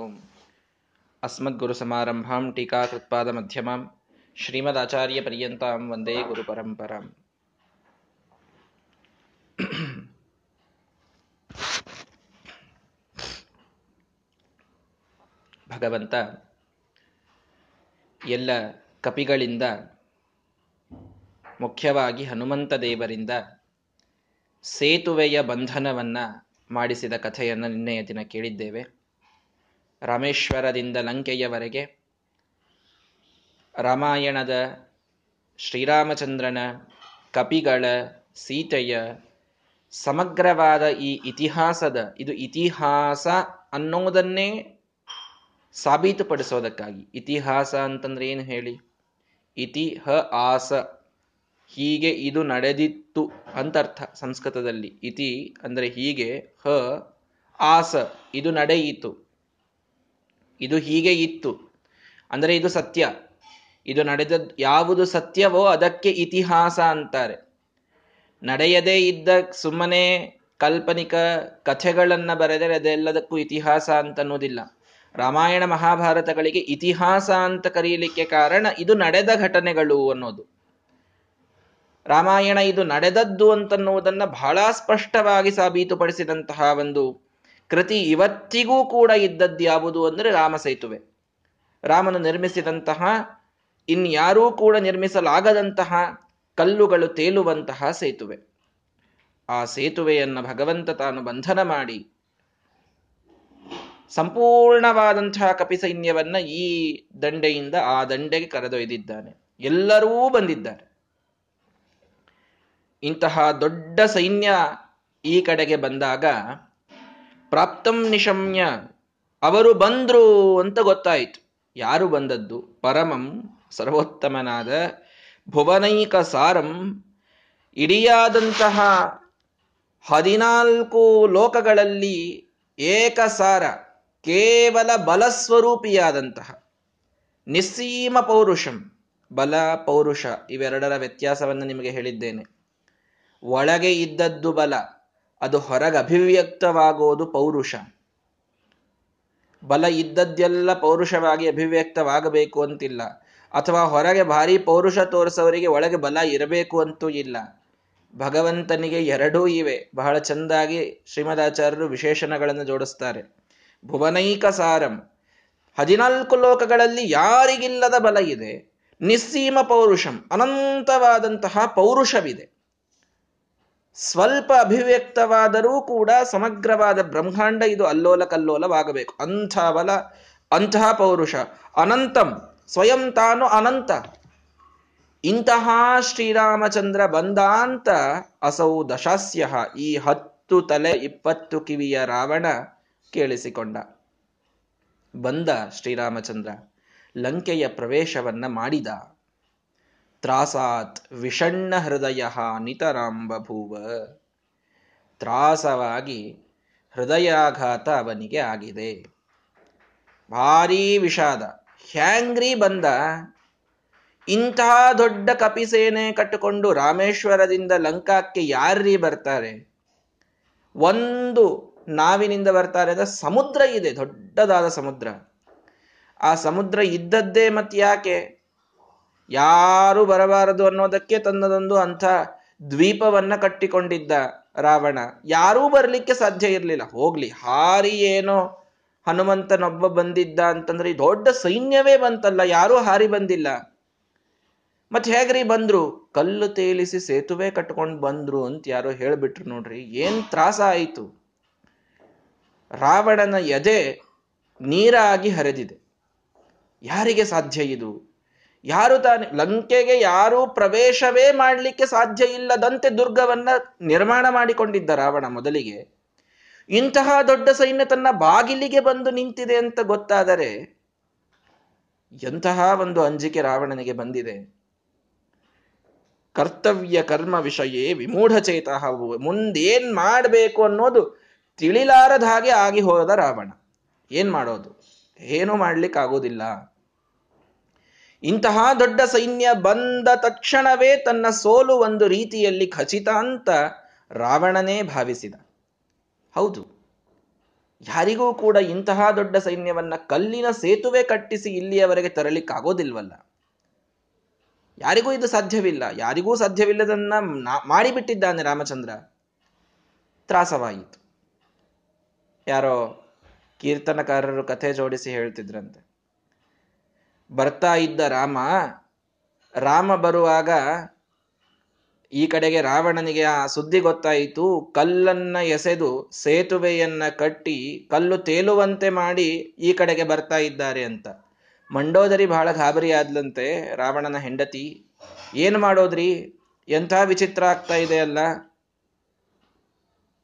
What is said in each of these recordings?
ಓಂ. ಅಸ್ಮದ್ಗುರುಸಮಾರಂಭಾಂ ಶ್ರೀಮದಾಚಾರ್ಯ ಪರ್ಯಂತಾಂ ವಂದೇ ಗುರು ಪರಂಪರಾಂ. ಭಗವಂತ, ಎಲ್ಲ ಕಪಿಗಳಿಂದ, ಮುಖ್ಯವಾಗಿ ಹನುಮಂತ ದೇವರಿಂದ ಸೇತುವೆಯ ಬಂಧನವನ್ನ ಮಾಡಿಸಿದ ಕಥೆಯನ್ನು ನಿನ್ನೆಯ ದಿನ ಕೇಳಿದ್ದೇವೆ. ರಾಮೇಶ್ವರದಿಂದ ಲಂಕೆಯವರೆಗೆ ರಾಮಾಯಣದ ಶ್ರೀರಾಮಚಂದ್ರನ ಕಪಿಗಳ ಸೀತೆಯ ಸಮಗ್ರವಾದ ಈ ಇತಿಹಾಸದ, ಇದು ಇತಿಹಾಸ ಅನ್ನೋದನ್ನೇ ಸಾಬೀತುಪಡಿಸೋದಕ್ಕಾಗಿ. ಇತಿಹಾಸ ಅಂತಂದ್ರೆ ಏನು ಹೇಳಿ? ಇತಿ ಹ ಆಸ ಹೀಗೆ ಇದು ನಡೆದಿತ್ತು ಅಂತ ಅರ್ಥ ಸಂಸ್ಕೃತದಲ್ಲಿ. ಇತಿ ಅಂದರೆ ಹೀಗೆ ಹ, ಆಸ. ಇದು ನಡೆಯಿತು. ಇದು ಹೀಗೆ ಇತ್ತು. ಅಂದರೆ ಇದು ಸತ್ಯ. ಇದು ನಡೆದ ಯಾವುದು ಸತ್ಯವೋ ಅದಕ್ಕೆ ಇತಿಹಾಸ ಅಂತಾರೆ. ನಡೆಯದೇ ಇದ್ದ ಸುಮ್ಮನೆ ಕಾಲ್ಪನಿಕ ಕಥೆಗಳನ್ನು ಬರೆದರೆ ಅದೆಲ್ಲದಕ್ಕೂ ಇತಿಹಾಸ ಅಂತ ಅನ್ನೋದಿಲ್ಲ ರಾಮಾಯಣ ಮಹಾಭಾರತಗಳಿಗೆ ಇತಿಹಾಸ ಅಂತ ಕರೀಲಿಕ್ಕೆ ಕಾರಣ ಇದು ನಡೆದ ಘಟನೆಗಳು ಅನ್ನೋದು. ರಾಮಾಯಣ ಇದು ನಡೆದದ್ದು ಅಂತನ್ನುವುದನ್ನು ಬಹಳ ಸ್ಪಷ್ಟವಾಗಿ ಸಾಬೀತುಪಡಿಸಿದಂತಹ ಒಂದು ಕೃತಿ ಇವತ್ತಿಗೂ ಕೂಡ ಇದ್ದದ್ದು ಯಾವುದು ಅಂದರೆ ರಾಮ ಸೇತುವೆ. ರಾಮನು ನಿರ್ಮಿಸಿದಂತಹ, ಇನ್ಯಾರೂ ಕೂಡ ನಿರ್ಮಿಸಲಾಗದಂತಹ ಕಲ್ಲುಗಳು ತೇಲುವಂತಹ ಸೇತುವೆ. ಆ ಸೇತುವೆಯನ್ನು ಭಗವಂತ ತಾನು ಬಂಧನ ಮಾಡಿ ಸಂಪೂರ್ಣವಾದಂತಹ ಕಪಿ ಸೈನ್ಯವನ್ನ ಈ ದಂಡೆಯಿಂದ ಆ ದಂಡೆಗೆ ಕರೆದೊಯ್ದಿದ್ದಾನೆ. ಎಲ್ಲರೂ ಬಂದಿದ್ದಾರೆ. ಇಂತಹ ದೊಡ್ಡ ಸೈನ್ಯ ಈ ಕಡೆಗೆ ಬಂದಾಗ ಪ್ರಾಪ್ತಂ ನಿಶಮ್ಯ. ಅವರು ಬಂದ್ರು ಅಂತ ಗೊತ್ತಾಯಿತು. ಯಾರು ಬಂದದ್ದು? ಪರಮಂ ಸರ್ವೋತ್ತಮನಾದ ಭುವನೈಕ ಸಾರಂ. ಇಡಿಯಾದಂತಹ ಹದಿನಾಲ್ಕು ಲೋಕಗಳಲ್ಲಿ ಏಕಸಾರ, ಕೇವಲ ಬಲಸ್ವರೂಪಿಯಾದಂತಹ ನಿಸ್ಸೀಮ ಪೌರುಷಂ, ಬಲ, ಪೌರುಷ ಇವೆರಡರ ವ್ಯತ್ಯಾಸವನ್ನು ನಿಮಗೆ ಹೇಳಿದ್ದೇನೆ. ಒಳಗೆ ಇದ್ದದ್ದು ಬಲ ಅದು ಹೊರಗೆ ಅಭಿವ್ಯಕ್ತವಾಗುವುದು ಪೌರುಷ. ಬಲ ಇದ್ದದ್ದೆಲ್ಲ ಪೌರುಷವಾಗಿ ಅಭಿವ್ಯಕ್ತವಾಗಬೇಕು ಅಂತಿಲ್ಲ. ಅಥವಾ ಹೊರಗೆ ಭಾರಿ ಪೌರುಷ ತೋರಿಸೋರಿಗೆ ಒಳಗೆ ಬಲ ಇರಬೇಕು ಅಂತೂ ಇಲ್ಲ. ಭಗವಂತನಿಗೆ ಎರಡೂ ಇವೆ. ಬಹಳ ಚೆಂದಾಗಿ ಶ್ರೀಮದಾಚಾರ್ಯರು ವಿಶೇಷಣಗಳನ್ನು ಜೋಡಿಸ್ತಾರೆ. ಭುವನೈಕ ಸಾರಂ. ಹದಿನಾಲ್ಕು ಲೋಕಗಳಲ್ಲಿ ಯಾರಿಗಿಲ್ಲದ ಬಲ ಇದೆ. ನಿಸ್ಸೀಮ ಪೌರುಷಂ. ಅನಂತವಾದಂತಹ ಪೌರುಷವಿದೆ. ಸ್ವಲ್ಪ ಅಭಿವ್ಯಕ್ತವಾದರೂ ಕೂಡ ಸಮಗ್ರವಾದ ಬ್ರಹ್ಮಾಂಡ ಇದು ಅಲ್ಲೋಲ ಕಲ್ಲೋಲವಾಗಬೇಕು ಅಂಥ ಬಲ ಅಂತಹ ಪೌರುಷ, ಅನಂತಂ, ಸ್ವಯಂ ತಾನು ಅನಂತ. ಇಂತಹ ಶ್ರೀರಾಮಚಂದ್ರ ಬಂದಾಂತ ಅಸೌ ದಶಾಸ್ಯ. ಈ ಹತ್ತು ತಲೆ ಇಪ್ಪತ್ತು ಕಿವಿಯ ರಾವಣ ಕೇಳಿಸಿಕೊಂಡ. ಬಂದ ಶ್ರೀರಾಮಚಂದ್ರ, ಲಂಕೆಯ ಪ್ರವೇಶವನ್ನ ಮಾಡಿದ. ತ್ರಾಸಾತ್ ವಿಷಣ್ಣ ಹೃದಯ ನಿತರಾಂಬಭೂವ ತ್ರಾಸವಾಗಿ ಹೃದಯಾಘಾತ ಅವನಿಗೆ ಆಗಿದೆ. ಭಾರೀ ವಿಷಾದ. ಹ್ಯಾಂಗ್ರಿ ಬಂದ. ಇಂತಹ ದೊಡ್ಡ ಕಪಿಸೇನೆ ಕಟ್ಟಿಕೊಂಡು ರಾಮೇಶ್ವರದಿಂದ ಲಂಕಾಕ್ಕೆ ಯಾರ್ರೀ ಬರ್ತಾರೆ? ಒಂದು ನಾವಿನಿಂದ ಬರ್ತಾರೆ ಅಂದ್ರೆ ಸಮುದ್ರ ಇದೆ, ದೊಡ್ಡದಾದ ಸಮುದ್ರ. ಆ ಸಮುದ್ರ ಇದ್ದದ್ದೇ ಮತ್ತೆ ಯಾಕೆ ಯಾರು ಬರಬಾರದು ಅನ್ನೋದಕ್ಕೆ ತನ್ನದೊಂದು ಅಂಥ ದ್ವೀಪವನ್ನ ಕಟ್ಟಿಕೊಂಡಿದ್ದ ರಾವಣ. ಯಾರೂ ಬರಲಿಕ್ಕೆ ಸಾಧ್ಯ ಇರಲಿಲ್ಲ. ಹೋಗ್ಲಿ, ಹಾರಿ ಏನೋ ಹನುಮಂತನೊಬ್ಬ ಬಂದಿದ್ದ ಅಂತಂದ್ರೆ ದೊಡ್ಡ ಸೈನ್ಯವೇ ಬಂತಲ್ಲ, ಯಾರೂ ಹಾರಿ ಬಂದಿಲ್ಲ. ಮತ್ತೆ ಹೇಗ್ರಿ ಬಂದ್ರು? ಕಲ್ಲು ತೇಲಿಸಿ ಸೇತುವೆ ಕಟ್ಕೊಂಡು ಬಂದ್ರು ಅಂತ ಯಾರೋ ಹೇಳ್ಬಿಟ್ರು ನೋಡ್ರಿ. ಏನ್ ತ್ರಾಸ ಆಯಿತು? ರಾವಣನ ಎದೆ ನೀರಾಗಿ ಹರಿದಿದೆ. ಯಾರಿಗೆ ಸಾಧ್ಯ ಇದು? ಯಾರು ತಾನೆ? ಲಂಕೆಗೆ ಯಾರೂ ಪ್ರವೇಶವೇ ಮಾಡಲಿಕ್ಕೆ ಸಾಧ್ಯ ಇಲ್ಲದಂತೆ ದುರ್ಗವನ್ನ ನಿರ್ಮಾಣ ಮಾಡಿಕೊಂಡಿದ್ದ ರಾವಣ ಮೊದಲಿಗೆ. ಇಂತಹ ದೊಡ್ಡ ಸೈನ್ಯ ತನ್ನ ಬಾಗಿಲಿಗೆ ಬಂದು ನಿಂತಿದೆ ಅಂತ ಗೊತ್ತಾದರೆ ಎಂತಹ ಒಂದು ಅಂಜಿಕೆ ರಾವಣನಿಗೆ ಬಂದಿದೆ? ಕರ್ತವ್ಯ ಕರ್ಮ ವಿಷಯೇ ವಿಮೂಢಚೇತ ಮುಂದೇನ್ ಮಾಡಬೇಕು ಅನ್ನೋದು ತಿಳಿಲಾರದ ಹಾಗೆ ಆಗಿ ಹೋದ ರಾವಣ. ಏನ್ ಮಾಡೋದು? ಏನು ಮಾಡ್ಲಿಕ್ಕಾಗೋದಿಲ್ಲ. ಇಂತಹ ದೊಡ್ಡ ಸೈನ್ಯ ಬಂದ ತಕ್ಷಣವೇ ತನ್ನ ಸೋಲು ಒಂದು ರೀತಿಯಲ್ಲಿ ಖಚಿತ ಅಂತ ರಾವಣನೇ ಭಾವಿಸಿದ. ಹೌದು. ಯಾರಿಗೂ ಕೂಡ ಇಂತಹ ದೊಡ್ಡ ಸೈನ್ಯವನ್ನ ಕಲ್ಲಿನ ಸೇತುವೆ ಕಟ್ಟಿಸಿ ಇಲ್ಲಿಯವರೆಗೆ ತರಲಿಕ್ಕಾಗೋದಿಲ್ವಲ್ಲ. ಯಾರಿಗೂ ಇದು ಸಾಧ್ಯವಿಲ್ಲ. ಯಾರಿಗೂ ಸಾಧ್ಯವಿಲ್ಲದನ್ನ ಮಾಡಿಬಿಟ್ಟಿದ್ದಾನೆ ರಾಮಚಂದ್ರ. ತ್ರಾಸವಾಯಿತು. ಯಾರೋ ಕೀರ್ತನಕಾರರು ಕಥೆ ಜೋಡಿಸಿ ಹೇಳ್ತಿದ್ರಂತೆ. ಬರ್ತಾ ಇದ್ದ ರಾಮ ರಾಮ ಬರುವಾಗ ಈ ಕಡೆಗೆ ರಾವಣನಿಗೆ ಆ ಸುದ್ದಿ ಗೊತ್ತಾಯಿತು. ಕಲ್ಲನ್ನ ಎಸೆದು ಸೇತುವೆಯನ್ನ ಕಟ್ಟಿ ಕಲ್ಲು ತೇಲುವಂತೆ ಮಾಡಿ ಈ ಕಡೆಗೆ ಬರ್ತಾ ಇದ್ದಾರೆ ಅಂತ. ಮಂಡೋದರಿ ಬಹಳ ಗಾಬರಿ ಆದ್ಲಂತೆ ರಾವಣನ ಹೆಂಡತಿ, ಏನು ಮಾಡೋದ್ರಿ? ಎಂಥ ವಿಚಿತ್ರ ಆಗ್ತಾ ಇದೆ ಅಲ್ಲ.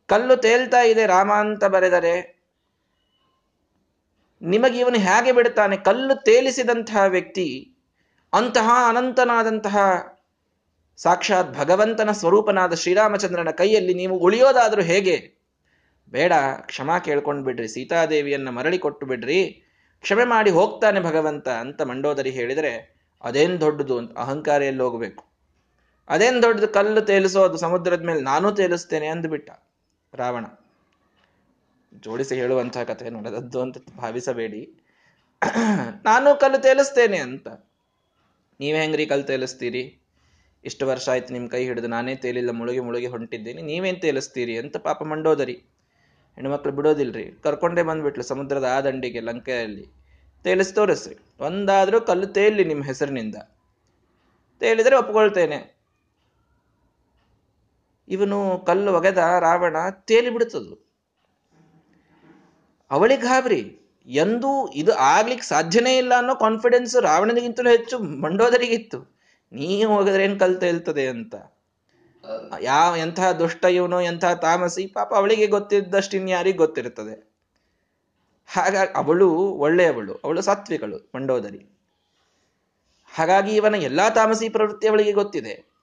ಕಲ್ಲು ತೇಲ್ತಾ ಇದೆ ರಾಮ ಅಂತ ಬರೆದರೆ ನಿಮಗೆ ಇವನು ಹೇಗೆ ಬಿಡ್ತಾನೆ ಕಲ್ಲು ತೇಲಿಸಿದಂತಹ ವ್ಯಕ್ತಿ, ಅಂತಹ ಅನಂತನಾದಂತಹ ಸಾಕ್ಷಾತ್ ಭಗವಂತನ ಸ್ವರೂಪನಾದ ಶ್ರೀರಾಮಚಂದ್ರನ ಕೈಯಲ್ಲಿ ನೀವು ಉಳಿಯೋದಾದರೂ ಹೇಗೆ? ಬೇಡ, ಕ್ಷಮಾ ಕೇಳ್ಕೊಂಡು ಬಿಡ್ರಿ, ಸೀತಾದೇವಿಯನ್ನ ಮರಳಿ ಕೊಟ್ಟು ಬಿಡ್ರಿ. ಕ್ಷಮೆ ಮಾಡಿ ಹೋಗ್ತಾನೆ ಭಗವಂತ ಅಂತ ಮಂಡೋದರಿ ಹೇಳಿದರೆ ಅದೇನ್ ದೊಡ್ಡದು ಅಂತ ಅಹಂಕಾರ ಎಲ್ಲಿ ಹೋಗಬೇಕು. ಅದೇನ್ ದೊಡ್ಡದು? ಕಲ್ಲು ತೇಲಿಸೋದು ಸಮುದ್ರದ ಮೇಲೆ ನಾನು ತೇಲಿಸ್ತೇನೆ ಅಂದ್ಬಿಟ್ಟ ರಾವಣ. ಜೋಡಿಸಿ ಹೇಳುವಂತಹ ಕಥೆ ನಡೆದದ್ದು ಅಂತ ಭಾವಿಸಬೇಡಿ. ನಾನು ಕಲ್ಲು ತೇಲಿಸ್ತೇನೆ ಅಂತ. ನೀವೇ ಹೆಂಗ್ರಿ ಕಲ್ಲು ತೇಲಿಸ್ತೀರಿ? ಇಷ್ಟು ವರ್ಷ ಆಯ್ತು ನಿಮ್ಮ ಕೈ ಹಿಡಿದು ನಾನೇ ತೇಲಿಲ್ಲ, ಮುಳುಗಿ ಮುಳುಗಿ ಹೊಂಟಿದ್ದೀನಿ, ನೀವೇನ್ ತೇಲಿಸ್ತೀರಿ ಅಂತ ಪಾಪ ಮಂಡೋದರಿ. ಹೆಣ್ಮಕ್ಳು ಬಿಡೋದಿಲ್ರಿ. ಕರ್ಕೊಂಡೇ ಬಂದ್ಬಿಟ್ಲು ಸಮುದ್ರದ ಆ ದಂಡಿಗೆ ಲಂಕೆಯಲ್ಲಿ. ತೇಲಿಸ್ ತೋರಿಸ್ರಿ. ಒಂದಾದ್ರೂ ಕಲ್ಲು ತೇಲಿ ನಿಮ್ಮ ಹೆಸರಿನಿಂದ. ತೇಲಿದ್ರೆ ಒಪ್ಕೊಳ್ತೇನೆ. ಇವನು ಕಲ್ಲು ಒಗೆದ ರಾವಣ ತೇಲಿ ಬಿಡುತ್ತದು ಅವಳಿಗೆ ಗಾಬರಿ ಎಂದೂ ಇದು ಆಗ್ಲಿಕ್ಕೆ ಸಾಧ್ಯನೇ ಇಲ್ಲ ಅನ್ನೋ ಕಾನ್ಫಿಡೆನ್ಸ್ ರಾವಣನಿಗಿಂತಲೂ ಹೆಚ್ಚು ಮಂಡೋದರಿಗಿತ್ತು. ನೀ ಹೋಗಿದ್ರೆ ಏನು ಕಲ್ತಾ ಇರ್ತದೆ ಅಂತ. ಯಾವ ಎಂತಹ ದುಷ್ಟ ಇವನು ಎಂತಹ ತಾಮಸಿ, ಪಾಪ ಅವಳಿಗೆ ಗೊತ್ತಿದ್ದಷ್ಟು ಇನ್ಯಾರಿಗೆ ಗೊತ್ತಿರ್ತದೆ. ಹಾಗಾಗಿ ಅವಳು ಒಳ್ಳೆಯವಳು, ಅವಳು ಸಾತ್ವಿಕಳು, ಮಂಡೋದರಿ. ಹಾಗಾಗಿ ಇವನ ಎಲ್ಲಾ ತಾಮಸಿ ಪ್ರವೃತ್ತಿ ಅವಳಿಗೆ ಗೊತ್ತಿದೆ.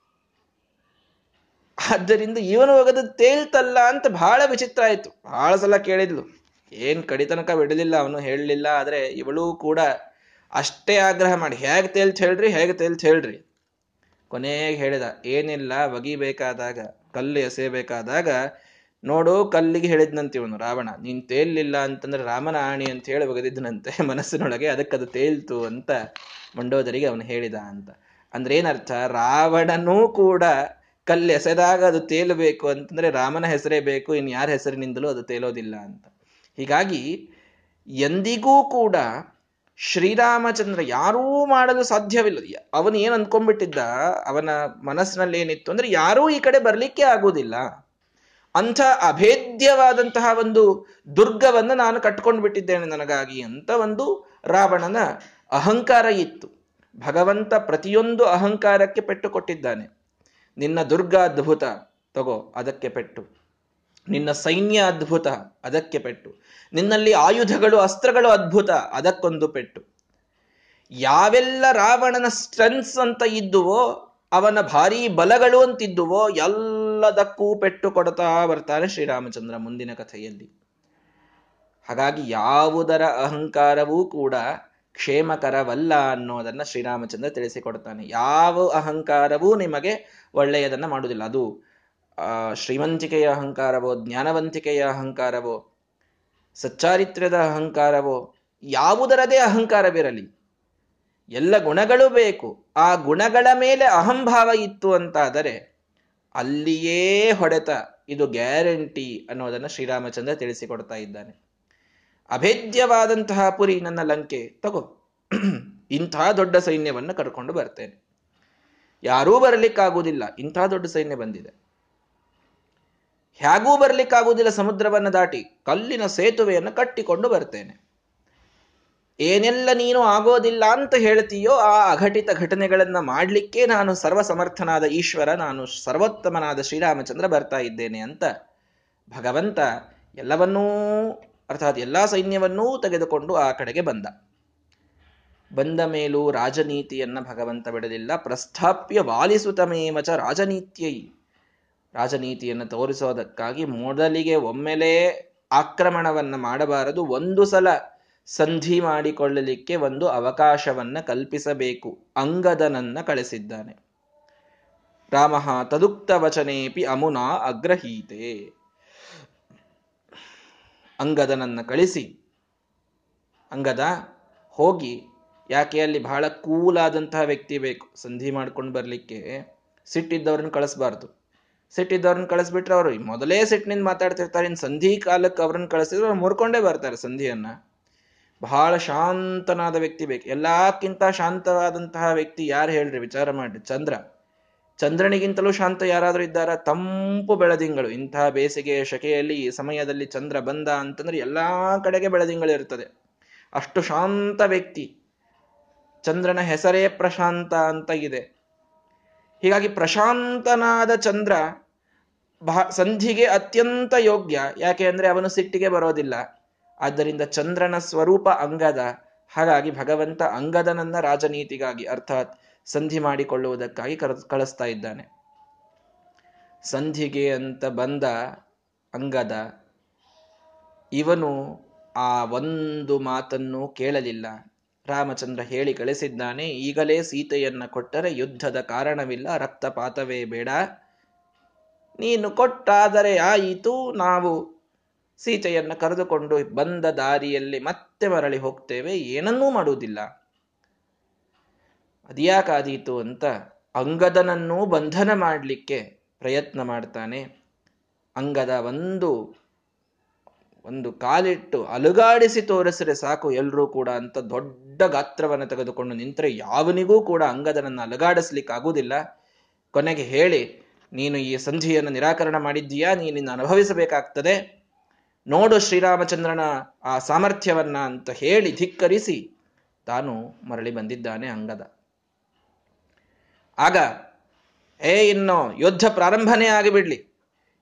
ಆದ್ದರಿಂದ ಇವನು ಹೋಗದ ತೇಲ್ತಲ್ಲ ಅಂತ ಬಹಳ ವಿಚಿತ್ರ ಆಯ್ತು. ಬಹಳ ಸಲ ಕೇಳಿದ್ಲು. ಏನ್ ಕಡಿತನಕ ಬಿಡಲಿಲ್ಲ, ಅವನು ಹೇಳಲಿಲ್ಲ, ಆದ್ರೆ ಇವಳು ಕೂಡ ಅಷ್ಟೇ ಆಗ್ರಹ ಮಾಡಿ, ಹೇಗೆ ತೇಲ್ತ ಹೇಳ್ರಿ, ಹೇಗೆ ತೇಲ್ತ ಹೇಳ್ರಿ. ಕೊನೆಗೆ ಹೇಳಿದ, ಏನಿಲ್ಲ, ಒಗಿಬೇಕಾದಾಗ, ಕಲ್ಲು ಎಸೆಯಬೇಕಾದಾಗ ನೋಡು, ಕಲ್ಲಿಗೆ ಹೇಳಿದ್ನಂತೆ ಇವನು ರಾವಣ. ನೀನ್ ತೇಲಿಲ್ಲ ಅಂತಂದ್ರೆ ರಾಮನ ಆಣಿ ಅಂತ ಹೇಳಿ ಒಗೆದಿದ್ದನಂತೆ ಮನಸ್ಸಿನೊಳಗೆ ಅದಕ್ಕದು ತೇಲ್ತು ಅಂತ ಮಂಡೋದರಿಗೆ ಅವನು ಹೇಳಿದ ಅಂತ. ಅಂದ್ರೆ ಏನರ್ಥ, ರಾವಣನೂ ಕೂಡ ಕಲ್ಲು ಎಸೆದಾಗ ಅದು ತೇಲಬೇಕು ಅಂತಂದ್ರೆ ರಾಮನ ಹೆಸರೇ ಬೇಕು, ಇನ್ ಯಾರ ಹೆಸರಿನಿಂದಲೂ ಅದು ತೇಲೋದಿಲ್ಲ ಅಂತ. ಹೀಗಾಗಿ ಎಂದಿಗೂ ಕೂಡ ಶ್ರೀರಾಮಚಂದ್ರ ಯಾರೂ ಮಾಡಲು ಸಾಧ್ಯವಿಲ್ಲ ಅವನು ಏನು ಅಂದ್ಕೊಂಡ್ಬಿಟ್ಟಿದ್ದ ಅವನ ಮನಸ್ಸಿನಲ್ಲಿ ಏನಿತ್ತು ಅಂದ್ರೆ ಯಾರೂ ಈ ಕಡೆ ಬರಲಿಕ್ಕೆ ಆಗುವುದಿಲ್ಲ ಅಂಥ ಅಭೇದ್ಯವಾದಂತಹ ಒಂದು ದುರ್ಗವನ್ನು ನಾನು ಕಟ್ಕೊಂಡು ಬಿಟ್ಟಿದ್ದೇನೆ ನನಗಾಗಿ ಅಂತ ಒಂದು ರಾವಣನ ಅಹಂಕಾರ ಇತ್ತು. ಭಗವಂತ ಪ್ರತಿಯೊಂದು ಅಹಂಕಾರಕ್ಕೆ ಪೆಟ್ಟು ಕೊಟ್ಟಿದ್ದಾನೆ. ನಿನ್ನ ದುರ್ಗ ಅದ್ಭುತ ತಗೋ, ಅದಕ್ಕೆ ಪೆಟ್ಟು. ನಿನ್ನ ಸೈನ್ಯ ಅದ್ಭುತ, ಅದಕ್ಕೆ ಪೆಟ್ಟು. ನಿನ್ನಲ್ಲಿ ಆಯುಧಗಳು, ಅಸ್ತ್ರಗಳು ಅದ್ಭುತ, ಅದಕ್ಕೊಂದು ಪೆಟ್ಟು. ಯಾವೆಲ್ಲ ರಾವಣನ ಸ್ಟ್ರೆನ್ಸ್ ಅಂತ ಇದ್ದುವೋ, ಅವನ ಭಾರೀ ಬಲಗಳು ಅಂತಿದ್ದುವೋ, ಎಲ್ಲದಕ್ಕೂ ಪೆಟ್ಟು ಕೊಡ್ತಾ ಬರ್ತಾನೆ ಶ್ರೀರಾಮಚಂದ್ರ ಮುಂದಿನ ಕಥೆಯಲ್ಲಿ. ಹಾಗಾಗಿ ಯಾವುದರ ಅಹಂಕಾರವೂ ಕೂಡ ಕ್ಷೇಮಕರವಲ್ಲ ಅನ್ನೋದನ್ನ ಶ್ರೀರಾಮಚಂದ್ರ ತಿಳಿಸಿಕೊಡ್ತಾನೆ. ಯಾವ ಅಹಂಕಾರವೂ ನಿಮಗೆ ಒಳ್ಳೆಯದನ್ನ ಮಾಡುವುದಿಲ್ಲ. ಅದು ಶ್ರೀಮಂತಿಕೆಯ ಅಹಂಕಾರವೋ, ಜ್ಞಾನವಂತಿಕೆಯ ಅಹಂಕಾರವೋ, ಸಚ್ಚಾರಿತ್ರ್ಯದ ಅಹಂಕಾರವೋ, ಯಾವುದರದೇ ಅಹಂಕಾರವಿರಲಿ. ಎಲ್ಲ ಗುಣಗಳು ಬೇಕು. ಆ ಗುಣಗಳ ಮೇಲೆ ಅಹಂಭಾವ ಇತ್ತು ಅಂತಾದರೆ ಅಲ್ಲಿಯೇ ಹೊಡೆತ. ಇದು ಗ್ಯಾರಂಟಿ ಅನ್ನೋದನ್ನು ಶ್ರೀರಾಮಚಂದ್ರ ತಿಳಿಸಿಕೊಡ್ತಾ ಇದ್ದಾನೆ. ಅಭೇದ್ಯವಾದಂತಹ ಪುರಿ ನನ್ನ ಲಂಕೆ. ತಗೋ. ಇಂಥ ದೊಡ್ಡ ಸೈನ್ಯವನ್ನು ಕರ್ಕೊಂಡು ಬರ್ತೇನೆ. ಯಾರೂ ಬರಲಿಕ್ಕಾಗುವುದಿಲ್ಲ. ಇಂಥ ದೊಡ್ಡ ಸೈನ್ಯ ಬಂದಿದೆ. ಹೇಗೂ ಬರಲಿಕ್ಕಾಗುವುದಿಲ್ಲ ಸಮುದ್ರವನ್ನು ದಾಟಿ ಕಲ್ಲಿನ ಸೇತುವೆಯನ್ನು ಕಟ್ಟಿಕೊಂಡು ಬರ್ತೇನೆ. ಏನೆಲ್ಲ ನೀನು ಆಗೋದಿಲ್ಲ ಅಂತ ಹೇಳ್ತೀಯೋ ಆ ಅಘಟಿತ ಘಟನೆಗಳನ್ನು ಮಾಡಲಿಕ್ಕೆ ನಾನು ಸರ್ವಸಮರ್ಥನಾದ ಈಶ್ವರ, ನಾನು ಸರ್ವೋತ್ತಮನಾದ ಶ್ರೀರಾಮಚಂದ್ರ ಬರ್ತಾ ಇದ್ದೇನೆ ಅಂತ ಭಗವಂತ ಎಲ್ಲವನ್ನೂ, ಅರ್ಥಾತ್ ಎಲ್ಲಾ ಸೈನ್ಯವನ್ನೂ ತೆಗೆದುಕೊಂಡು ಆ ಕಡೆಗೆ ಬಂದ. ಬಂದ ಮೇಲೂ ರಾಜನೀತಿಯನ್ನ ಭಗವಂತ ಬಿಡಲಿಲ್ಲ. ಪ್ರಸ್ಥಾಪ್ಯ ವಾಲಿಸುತಮೇಮಚ ರಾಜನೀತ್ಯೈ. ರಾಜನೀತಿಯನ್ನು ತೋರಿಸೋದಕ್ಕಾಗಿ ಮೊದಲಿಗೆ ಒಮ್ಮೆಲೇ ಆಕ್ರಮಣವನ್ನು ಮಾಡಬಾರದು. ಒಂದು ಸಲ ಸಂಧಿ ಮಾಡಿಕೊಳ್ಳಲಿಕ್ಕೆ ಒಂದು ಅವಕಾಶವನ್ನ ಕಲ್ಪಿಸಬೇಕು. ಅಂಗದನನ್ನ ಕಳಿಸಿದ್ದಾನೆ. ರಾಮ, ತದುಕ್ತ ವಚನೇಪಿ ಅಮುನಾ ಅಗ್ರಹೀತೆ. ಅಂಗದನನ್ನ ಕಳಿಸಿ. ಅಂಗದ, ಹೋಗಿ. ಯಾಕೆ ಅಲ್ಲಿ ಬಹಳ ಕೂಲಾದಂತಹ ವ್ಯಕ್ತಿ ಬೇಕು. ಸಂಧಿ ಮಾಡ್ಕೊಂಡು ಬರ್ಲಿಕ್ಕೆ. ಸಿಟ್ಟಿದ್ದವ್ರನ್ನ ಕಳಿಸ್ಬಾರ್ದು. ಸಿಟ್ಟಿದ್ದವ್ರನ್ನ ಕಳಿಸ್ಬಿಟ್ರೆ ಅವರು ಮೊದಲೇ ಸಿಟ್ಟಿನಿಂದ ಮಾತಾಡ್ತಿರ್ತಾರೆ ಇನ್ನು ಸಂಧಿ ಕಾಲಕ್ಕೆ ಅವ್ರನ್ನ ಕಳಿಸಿದ್ರೆ ಅವ್ರು ಮುರ್ಕೊಂಡೇ ಬರ್ತಾರೆ ಸಂಧಿಯನ್ನ. ಬಹಳ ಶಾಂತನಾದ ವ್ಯಕ್ತಿ ಬೇಕು. ಎಲ್ಲಕ್ಕಿಂತ ಶಾಂತವಾದಂತಹ ವ್ಯಕ್ತಿ ಯಾರು ಹೇಳ್ರಿ? ವಿಚಾರ ಮಾಡ್ರಿ. ಚಂದ್ರ. ಚಂದ್ರನಿಗಿಂತಲೂ ಶಾಂತ ಯಾರಾದರೂ ಇದ್ದಾರ? ತಂಪು ಬೆಳದಿಂಗಳು. ಇಂತಹ ಬೇಸಿಗೆ ಶಕೆಯಲ್ಲಿ ಈ ಸಮಯದಲ್ಲಿ ಚಂದ್ರ ಬಂದ ಅಂತಂದ್ರೆ ಎಲ್ಲಾ ಕಡೆಗೆ ಬೆಳದಿಂಗಳು ಇರ್ತದೆ. ಅಷ್ಟು ಶಾಂತ ವ್ಯಕ್ತಿ. ಚಂದ್ರನ ಹೆಸರೇ ಪ್ರಶಾಂತ ಅಂತ ಇದೆ. ಹೀಗಾಗಿ ಪ್ರಶಾಂತನಾದ ಚಂದ್ರ ಸಂಧಿಗೆ ಅತ್ಯಂತ ಯೋಗ್ಯ, ಯಾಕೆ ಅಂದ್ರೆ ಅವನು ಸಿಟ್ಟಿಗೆ ಬರೋದಿಲ್ಲ. ಆದ್ದರಿಂದ ಚಂದ್ರನ ಸ್ವರೂಪ ಅಂಗದ, ಹಾಗಾಗಿ ಭಗವಂತ ಅಂಗದನನ್ನ ರಾಜನೀತಿಗಾಗಿ, ಅರ್ಥಾತ್ ಸಂಧಿ ಮಾಡಿಕೊಳ್ಳುವುದಕ್ಕಾಗಿ ಕಳಿಸ್ತಾ ಇದ್ದಾನೆ. ಸಂಧಿಗೆ ಅಂತ ಬಂದ ಅಂಗದ, ಇವನು ಆ ಒಂದು ಮಾತನ್ನು ಕೇಳಲಿಲ್ಲ. ರಾಮಚಂದ್ರ ಹೇಳಿ ಕಳಿಸಿದ್ದಾನೆ, ಈಗಲೇ ಸೀತೆಯನ್ನ ಕೊಟ್ಟರೆ ಯುದ್ಧದ ಕಾರಣವಿಲ್ಲ, ರಕ್ತಪಾತವೇ ಬೇಡ. ನೀನು ಕೊಟ್ಟಾದರೆ ಆಯಿತು ನಾವು. ಸೀತೆಯನ್ನು ಕರೆದುಕೊಂಡು ಬಂದ ದಾರಿಯಲ್ಲಿ ಮತ್ತೆ ಮರಳಿ ಹೋಗ್ತೇವೆ. ಏನನ್ನೂ ಮಾಡುವುದಿಲ್ಲ. ಅದ್ಯಾಕಾದೀತು ಅಂತ ಅಂಗದನನ್ನೂ ಬಂಧನ ಮಾಡಲಿಕ್ಕೆ ಪ್ರಯತ್ನ ಮಾಡ್ತಾನೆ. ಅಂಗದ ಒಂದು ಒಂದು ಕಾಲಿಟ್ಟು ಅಲುಗಾಡಿಸಿ ತೋರಿಸಿದ್ರೆ ಸಾಕು ಎಲ್ಲರೂ ಕೂಡ ಅಂತ ದೊಡ್ಡ ಗಾತ್ರವನ್ನು ತೆಗೆದುಕೊಂಡು ನಿಂತರೆ ಯಾವನಿಗೂ ಕೂಡ ಅಂಗದನನ್ನು ಅಲುಗಾಡಿಸ್ಲಿಕ್ಕೆ ಆಗುವುದಿಲ್ಲ ಕೊನೆಗೆ ಹೇಳಿ ನೀನು ಈ ಸಂಧಿಯನ್ನು ನಿರಾಕರಣ ಮಾಡಿದ್ದೀಯಾ? ನೀನಿನ್ನು ಅನುಭವಿಸಬೇಕಾಗ್ತದೆ. ನೋಡು ಶ್ರೀರಾಮಚಂದ್ರನ ಆ ಸಾಮರ್ಥ್ಯವನ್ನ ಅಂತ ಹೇಳಿ ಧಿಕ್ಕರಿಸಿ. ತಾನು ಮರಳಿ ಬಂದಿದ್ದಾನೆ ಅಂಗದ. ಆಗ, ಏ ಇನ್ನು, ಯುದ್ಧ ಪ್ರಾರಂಭನೇ ಆಗಿಬಿಡ್ಲಿ.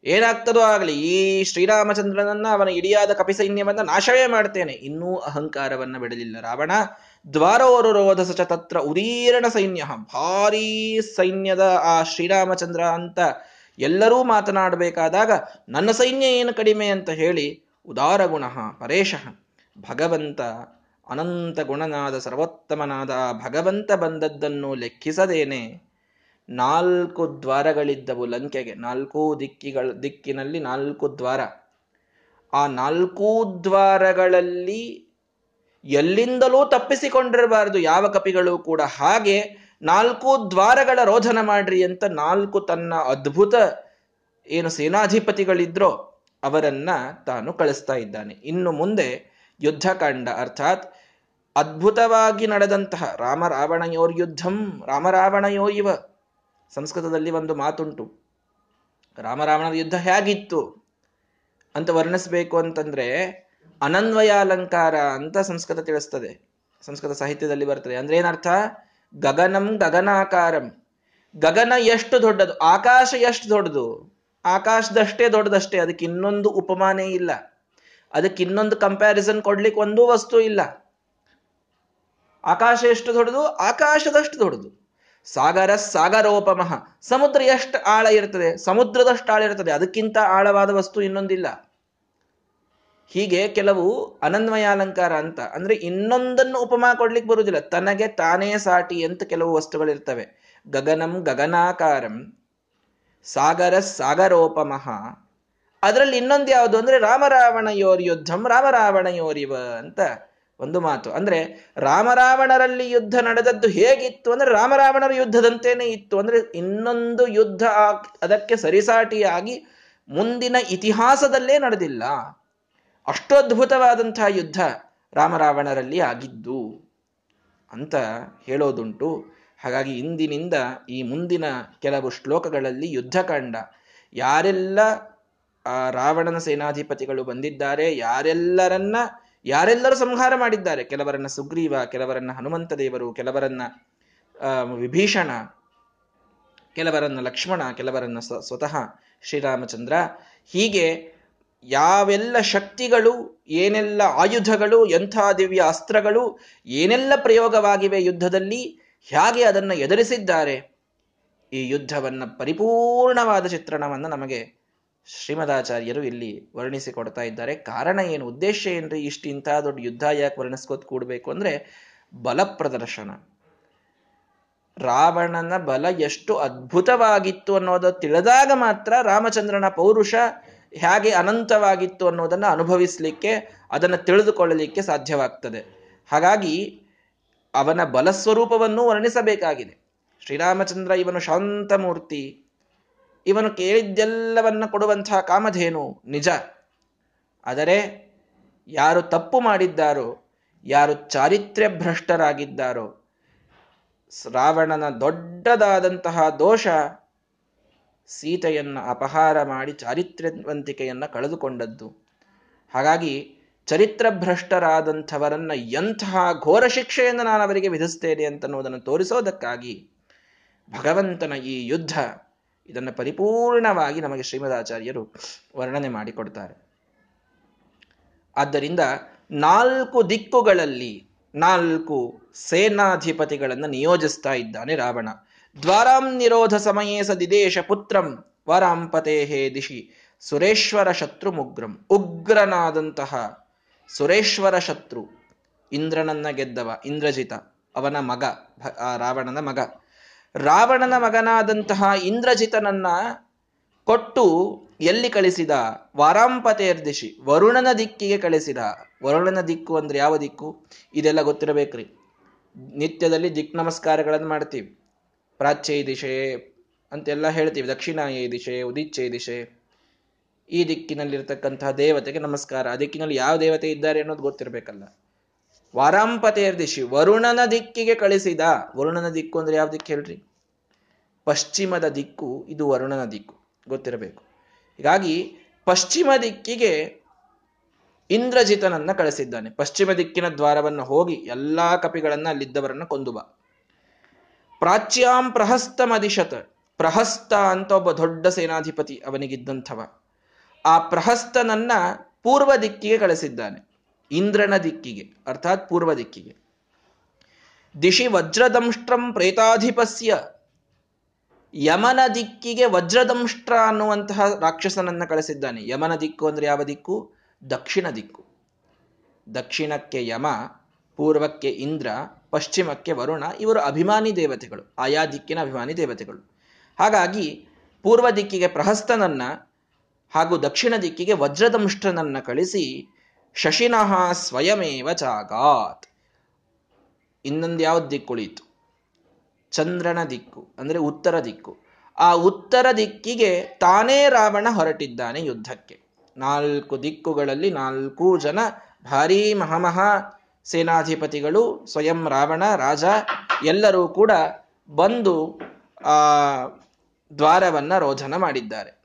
ಏನಾಗ್ತದೋ ಆಗಲಿ, ಈ ಶ್ರೀರಾಮಚಂದ್ರನನ್ನ ಅವನ ಇಡಿಯಾದ ಕಪಿಸೈನ್ಯವನ್ನ ನಾಶವೇ ಮಾಡ್ತೇನೆ. ಇನ್ನೂ ಅಹಂಕಾರವನ್ನ ಬಿಡಲಿಲ್ಲ ರಾವಣ. ದ್ವಾರೋರು ಚ ತತ್ರ ಉದೀರ್ಣ ಸೈನ್ಯ ಭಾರೀ ಸೈನ್ಯದ ಆ ಶ್ರೀರಾಮಚಂದ್ರ ಅಂತ ಎಲ್ಲರೂ ಮಾತನಾಡಬೇಕಾದಾಗ, ನನ್ನ ಸೈನ್ಯ ಏನು ಕಡಿಮೆ ಅಂತ ಹೇಳಿ, ಉದಾರ ಗುಣ, ಪರೇಶ, ಭಗವಂತ ಅನಂತ ಗುಣನಾದ ಸರ್ವೋತ್ತಮನಾದ ಭಗವಂತ ಬಂದದ್ದನ್ನು ಲೆಕ್ಕಿಸದೇನೆ. ನಾಲ್ಕು ದ್ವಾರಗಳಿದ್ದವು ಲಂಕೆಗೆ, ನಾಲ್ಕೂ ದಿಕ್ಕಿಗಳ, ದಿಕ್ಕಿನಲ್ಲಿ ನಾಲ್ಕು ದ್ವಾರ. ಆ ನಾಲ್ಕೂ ದ್ವಾರಗಳಲ್ಲಿ ಎಲ್ಲಿಂದಲೂ ತಪ್ಪಿಸಿಕೊಂಡಿರಬಾರದು, ಯಾವ ಕಪಿಗಳು ಕೂಡ. ಹಾಗೆ ನಾಲ್ಕು ದ್ವಾರಗಳ ರೋಧನ ಮಾಡ್ರಿ ಅಂತ ನಾಲ್ಕು ತನ್ನ ಅದ್ಭುತ ಏನು ಸೇನಾಧಿಪತಿಗಳಿದ್ರೋ ಅವರನ್ನ ತಾನು ಕಳಿಸ್ತಾ ಇದ್ದಾನೆ. ಇನ್ನು ಮುಂದೆ ಯುದ್ಧಕಾಂಡ, ಅರ್ಥಾತ್ ಅದ್ಭುತವಾಗಿ ನಡೆದಂತಹ ರಾಮ ರಾವಣಯೋರ್ ಯುದ್ಧಂ, ರಾಮರಾವಣಯೋ ಇವ. ಸಂಸ್ಕೃತದಲ್ಲಿ ಒಂದು ಮಾತುಂಟು ರಾಮರಾವಣನ ಯುದ್ಧ ಹೇಗಿತ್ತು ಅಂತ ವರ್ಣಿಸ್ಬೇಕು ಅಂತಂದ್ರೆ ಅನನ್ವಯಾಲಂಕಾರ ಅಂತ ಸಂಸ್ಕೃತ ತಿಳಿಸ್ತದೆ. ಸಂಸ್ಕೃತ ಸಾಹಿತ್ಯದಲ್ಲಿ ಬರ್ತದೆ. ಅಂದ್ರೆ ಏನರ್ಥ? ಗಗನಂ ಗಗನಾಕಾರಂ. ಗಗನ ಎಷ್ಟು ದೊಡ್ಡದು? ಆಕಾಶ ಎಷ್ಟು ದೊಡ್ಡದು? ಆಕಾಶದಷ್ಟೇ ದೊಡ್ಡದಷ್ಟೇ. ಅದಕ್ಕೆ ಇನ್ನೊಂದು ಉಪಮಾನೇ ಇಲ್ಲ. ಅದಕ್ಕೆ ಇನ್ನೊಂದು ಕಂಪ್ಯಾರಿಸನ್ ಕೊಡ್ಲಿಕ್ಕೆ ಒಂದೂ ವಸ್ತು ಇಲ್ಲ. ಆಕಾಶ ಎಷ್ಟು ದೊಡ್ಡದು? ಆಕಾಶದಷ್ಟು ದೊಡ್ಡದು. ಸಾಗರ ಸಾಗರೋಪಮಹ. ಸಮುದ್ರ ಎಷ್ಟು ಆಳ ಇರ್ತದೆ? ಸಮುದ್ರದಷ್ಟು ಆಳ ಇರ್ತದೆ. ಅದಕ್ಕಿಂತ ಆಳವಾದ ವಸ್ತು ಇನ್ನೊಂದಿಲ್ಲ. ಹೀಗೆ ಕೆಲವು ಅನನ್ವಯಾಲಂಕಾರ ಅಂತ, ಅಂದ್ರೆ ಇನ್ನೊಂದನ್ನು ಉಪಮಾ ಕೊಡ್ಲಿಕ್ಕೆ ಬರುವುದಿಲ್ಲ. ತನಗೆ ತಾನೇ ಸಾಟಿ ಅಂತ ಕೆಲವು ವಸ್ತುಗಳಿರ್ತವೆ ಗಗನಂ ಗಗನಾಕಾರಂ ಸಾಗರ ಸಾಗರೋಪಮಹ. ಅದರಲ್ಲಿ ಇನ್ನೊಂದು ಯಾವುದು ಅಂದ್ರೆ ರಾಮರಾವಣಯೋರ್ ಯುದ್ಧಂ ರಾಮರಾವಣಯೋರಿವ ಅಂತ ಒಂದು ಮಾತು. ಅಂದ್ರೆ ರಾಮರಾವಣರಲ್ಲಿ ಯುದ್ಧ ನಡೆದದ್ದು ಹೇಗಿತ್ತು ಅಂದ್ರೆ ರಾಮರಾವಣರ ಯುದ್ಧದಂತೇನೆ ಇತ್ತು. ಅಂದ್ರೆ ಇನ್ನೊಂದು ಯುದ್ಧ ಅದಕ್ಕೆ ಸರಿಸಾಟಿಯಾಗಿ ಮುಂದಿನ ಇತಿಹಾಸದಲ್ಲೇ ನಡೆದಿಲ್ಲ. ಅಷ್ಟು ಅದ್ಭುತವಾದಂತಹ ಯುದ್ಧ ರಾಮರಾವಣರಲ್ಲಿ ಆಗಿದ್ದು, ಅಂತ ಹೇಳೋದುಂಟು. ಹಾಗಾಗಿ ಇಂದಿನಿಂದ ಈ ಮುಂದಿನ ಕೆಲವು ಶ್ಲೋಕಗಳಲ್ಲಿ ಯುದ್ಧಕಾಂಡ ಯಾರೆಲ್ಲ, ಆ, ರಾವಣನ ಸೇನಾಧಿಪತಿಗಳು ಬಂದಿದ್ದಾರೆ, ಯಾರೆಲ್ಲರನ್ನ, ಯಾರೆಲ್ಲರೂ ಸಂಹಾರ ಮಾಡಿದ್ದಾರೆ. ಕೆಲವರನ್ನ ಸುಗ್ರೀವ, ಕೆಲವರನ್ನ ಹನುಮಂತ ದೇವರು, ಕೆಲವರನ್ನ ವಿಭೀಷಣ, ಕೆಲವರನ್ನ ಲಕ್ಷ್ಮಣ, ಕೆಲವರನ್ನ ಸ್ವತಃ ಶ್ರೀರಾಮಚಂದ್ರ. ಹೀಗೆ ಯಾವೆಲ್ಲ ಶಕ್ತಿಗಳು, ಏನೆಲ್ಲ ಆಯುಧಗಳು, ಎಂಥ ದಿವ್ಯ ಅಸ್ತ್ರಗಳು, ಏನೆಲ್ಲ ಪ್ರಯೋಗವಾಗಿವೆ ಯುದ್ಧದಲ್ಲಿ, ಹೇಗೆ ಅದನ್ನು ಎದುರಿಸಿದ್ದಾರೆ, ಈ ಯುದ್ಧವನ್ನ ಪರಿಪೂರ್ಣವಾದ ಚಿತ್ರಣವನ್ನು ನಮಗೆ ಶ್ರೀಮದಾಚಾರ್ಯರು ಇಲ್ಲಿ ವರ್ಣಿಸಿಕೊಡ್ತಾ ಇದ್ದಾರೆ. ಕಾರಣ ಏನು, ಉದ್ದೇಶ ಏನ್ರಿ, ಇಷ್ಟು ಇಂಥ ದೊಡ್ಡ ಯುದ್ಧ ಯಾಕೆ ವರ್ಣಿಸ್ಕೋತ್ ಕೂಡಬೇಕು ಅಂದ್ರೆ ಬಲ ಪ್ರದರ್ಶನ. ರಾವಣನ ಬಲ ಎಷ್ಟು ಅದ್ಭುತವಾಗಿತ್ತು ಅನ್ನೋದು ತಿಳಿದಾಗ ಮಾತ್ರ ರಾಮಚಂದ್ರನ ಪೌರುಷ ಹೇಗೆ ಅನಂತವಾಗಿತ್ತು ಅನ್ನೋದನ್ನು ಅನುಭವಿಸಲಿಕ್ಕೆ, ಅದನ್ನು ತಿಳಿದುಕೊಳ್ಳಲಿಕ್ಕೆ ಸಾಧ್ಯವಾಗ್ತದೆ. ಹಾಗಾಗಿ ಅವನ ಬಲಸ್ವರೂಪವನ್ನು ವರ್ಣಿಸಬೇಕಾಗಿದೆ. ಶ್ರೀರಾಮಚಂದ್ರ ಇವನು ಶಾಂತಮೂರ್ತಿ. ಇವನು ಕೇಳಿದ್ದೆಲ್ಲವನ್ನ ಕೊಡುವಂತಹ ಕಾಮಧೇನು ನಿಜ. ಆದರೆ ಯಾರು ತಪ್ಪು ಮಾಡಿದ್ದಾರೋ, ಯಾರು ಚಾರಿತ್ರ್ಯ ಭ್ರಷ್ಟರಾಗಿದ್ದಾರೋ ರಾವಣನ ದೊಡ್ಡದಾದಂತಹ ದೋಷ ಸೀತೆಯನ್ನ ಅಪಹಾರ ಮಾಡಿ ಚಾರಿತ್ರ್ಯವಂತಿಕೆಯನ್ನ ಕಳೆದುಕೊಂಡದ್ದು. ಹಾಗಾಗಿ ಚರಿತ್ರಭ್ರಷ್ಟರಾದಂಥವರನ್ನ ಎಂತಹ ಘೋರ ಶಿಕ್ಷೆಯನ್ನು ನಾನು ಅವರಿಗೆ ವಿಧಿಸ್ತೇನೆ ಅಂತನ್ನುವುದನ್ನು ತೋರಿಸೋದಕ್ಕಾಗಿ ಭಗವಂತನ ಈ ಯುದ್ಧ ಇದನ್ನು ಪರಿಪೂರ್ಣವಾಗಿ ನಮಗೆ ಶ್ರೀಮದಾಚಾರ್ಯರು ವರ್ಣನೆ ಮಾಡಿಕೊಡ್ತಾರೆ. ಆದ್ದರಿಂದ ನಾಲ್ಕು ದಿಕ್ಕುಗಳಲ್ಲಿ ನಾಲ್ಕು ಸೇನಾಧಿಪತಿಗಳನ್ನು ನಿಯೋಜಿಸ್ತಾ ಇದ್ದಾನೆ ರಾವಣ. ದ್ವಾರಾಂ ನಿರೋಧ ಸಮಯೇ ಸದಿದೇಶ ಪುತ್ರಂ ವರಾಂಪತೇಹೇ ದಿಶಿ. ಸುರೇಶ್ವರ ಶತ್ರು ಮುಗ್ರಂ. ಉಗ್ರನಾದಂತಹ ಸುರೇಶ್ವರ ಶತ್ರು. ಇಂದ್ರನನ್ನ ಗೆದ್ದವ, ಇಂದ್ರಜಿತ, ಅವನ ಮಗ ರಾವಣನ ಮಗ. ರಾವಣನ ಮಗನಾದಂತಹ ಇಂದ್ರಜಿತನನ್ನ ಕೊಟ್ಟು ಎಲ್ಲಿ ಕಳಿಸಿದ? ವಾರಾಂಪತೆಯರ್ದಿಶಿ ವರುಣನ ದಿಕ್ಕಿಗೆ ಕಳಿಸಿದ. ವರುಣನ ದಿಕ್ಕು ಅಂದ್ರೆ ಯಾವ ದಿಕ್ಕು? ಇದೆಲ್ಲ ಗೊತ್ತಿರಬೇಕ್ರಿ. ನಿತ್ಯದಲ್ಲಿ ದಿಕ್ ನಮಸ್ಕಾರಗಳನ್ನು ಮಾಡ್ತೀವಿ. ಪ್ರಾಚ್ಯ ದಿಶೆ ಅಂತೆಲ್ಲ ಹೇಳ್ತೀವಿ, ದಕ್ಷಿಣಾಯ ದಿಶೆ ಉದಿಚ್ಛೆ ದಿಶೆ. ಈ ದಿಕ್ಕಿನಲ್ಲಿರ್ತಕ್ಕಂತಹ ದೇವತೆಗೆ ನಮಸ್ಕಾರ. ಆ ದಿಕ್ಕಿನಲ್ಲಿ ಯಾವ ದೇವತೆ ಇದ್ದಾರೆ ಅನ್ನೋದು ಗೊತ್ತಿರಬೇಕಲ್ಲ. ವಾರಾಂಪತೆಯರ್ ದಿಶಿ, ವರುಣನ ದಿಕ್ಕಿಗೆ ಕಳಿಸಿದ. ವರುಣನ ದಿಕ್ಕು ಅಂದ್ರೆ ಯಾವ ದಿಕ್ಕು ಹೇಳ್ರಿ? ಪಶ್ಚಿಮದ ದಿಕ್ಕು, ಇದು ವರುಣನ ದಿಕ್ಕು. ಗೊತ್ತಿರಬೇಕು. ಹೀಗಾಗಿ ಪಶ್ಚಿಮ ದಿಕ್ಕಿಗೆ ಇಂದ್ರಜಿತನನ್ನ ಕಳಿಸಿದ್ದಾನೆ. ಪಶ್ಚಿಮ ದಿಕ್ಕಿನ ದ್ವಾರವನ್ನು ಹೋಗಿ ಎಲ್ಲಾ ಕಪಿಗಳನ್ನ ಅಲ್ಲಿದ್ದವರನ್ನ ಕೊಂದುಬ ಪ್ರಾಚ್ಯಾಂ ಪ್ರಹಸ್ತ ಮದಿಶತ ಪ್ರಹಸ್ತ ಅಂತ ಒಬ್ಬ ದೊಡ್ಡ ಸೇನಾಧಿಪತಿ ಅವನಿಗಿದ್ದಂಥವ. ಆ ಪ್ರಹಸ್ತನನ್ನ ಪೂರ್ವ ದಿಕ್ಕಿಗೆ ಕಳಿಸಿದ್ದಾನೆ. ಇಂದ್ರನ ದಿಕ್ಕಿಗೆ, ಅರ್ಥಾತ್ ಪೂರ್ವ ದಿಕ್ಕಿಗೆ. ದಿಶಿ ವಜ್ರದಂಷ್ಟ್ರಂ ಪ್ರೇತಾಧಿಪಸ್ಯ. ಯಮನ ದಿಕ್ಕಿಗೆ ವಜ್ರದಂಷ್ಟ್ರ ಅನ್ನುವಂತಹ ರಾಕ್ಷಸನನ್ನ ಕಳಿಸಿದ್ದಾನೆ. ಯಮನ ದಿಕ್ಕು ಅಂದ್ರೆ ಯಾವ ದಿಕ್ಕು? ದಕ್ಷಿಣ ದಿಕ್ಕು. ದಕ್ಷಿಣಕ್ಕೆ ಯಮ, ಪೂರ್ವಕ್ಕೆ ಇಂದ್ರ ಪಶ್ಚಿಮಕ್ಕೆ ವರುಣ, ಇವರು ಅಭಿಮಾನಿ ದೇವತೆಗಳು, ಆಯಾ ದಿಕ್ಕಿನ ಅಭಿಮಾನಿ ದೇವತೆಗಳು. ಹಾಗಾಗಿ ಪೂರ್ವ ದಿಕ್ಕಿಗೆ ಪ್ರಹಸ್ತನನ್ನ ಹಾಗೂ ದಕ್ಷಿಣ ದಿಕ್ಕಿಗೆ ವಜ್ರದಂಷ್ಟನನ್ನ ಕಳಿಸಿ ಶಶಿನಃ ಸ್ವಯಮೇವ ಜಾಗಾತ್. ಇನ್ನೊಂದು ಯಾವ ದಿಕ್ಕುಳಿಯಿತು ಚಂದ್ರನ ದಿಕ್ಕು, ಅಂದ್ರೆ ಉತ್ತರ ದಿಕ್ಕು. ಆ ಉತ್ತರ ದಿಕ್ಕಿಗೆ ತಾನೇ ರಾವಣ ಹೊರಟಿದ್ದಾನೆ ಯುದ್ಧಕ್ಕೆ. ನಾಲ್ಕು ದಿಕ್ಕುಗಳಲ್ಲಿ ನಾಲ್ಕು ಜನ ಭಾರೀ ಮಹಾಮಹಾ ಸೇನಾಧಿಪತಿಗಳು, ಸ್ವಯಂ ರಾವಣ, ರಾಜ ಎಲ್ಲರೂ ಕೂಡ ಬಂದು ಆ ದ್ವಾರವನ್ನ ರೋಧನ ಮಾಡಿದ್ದಾರೆ.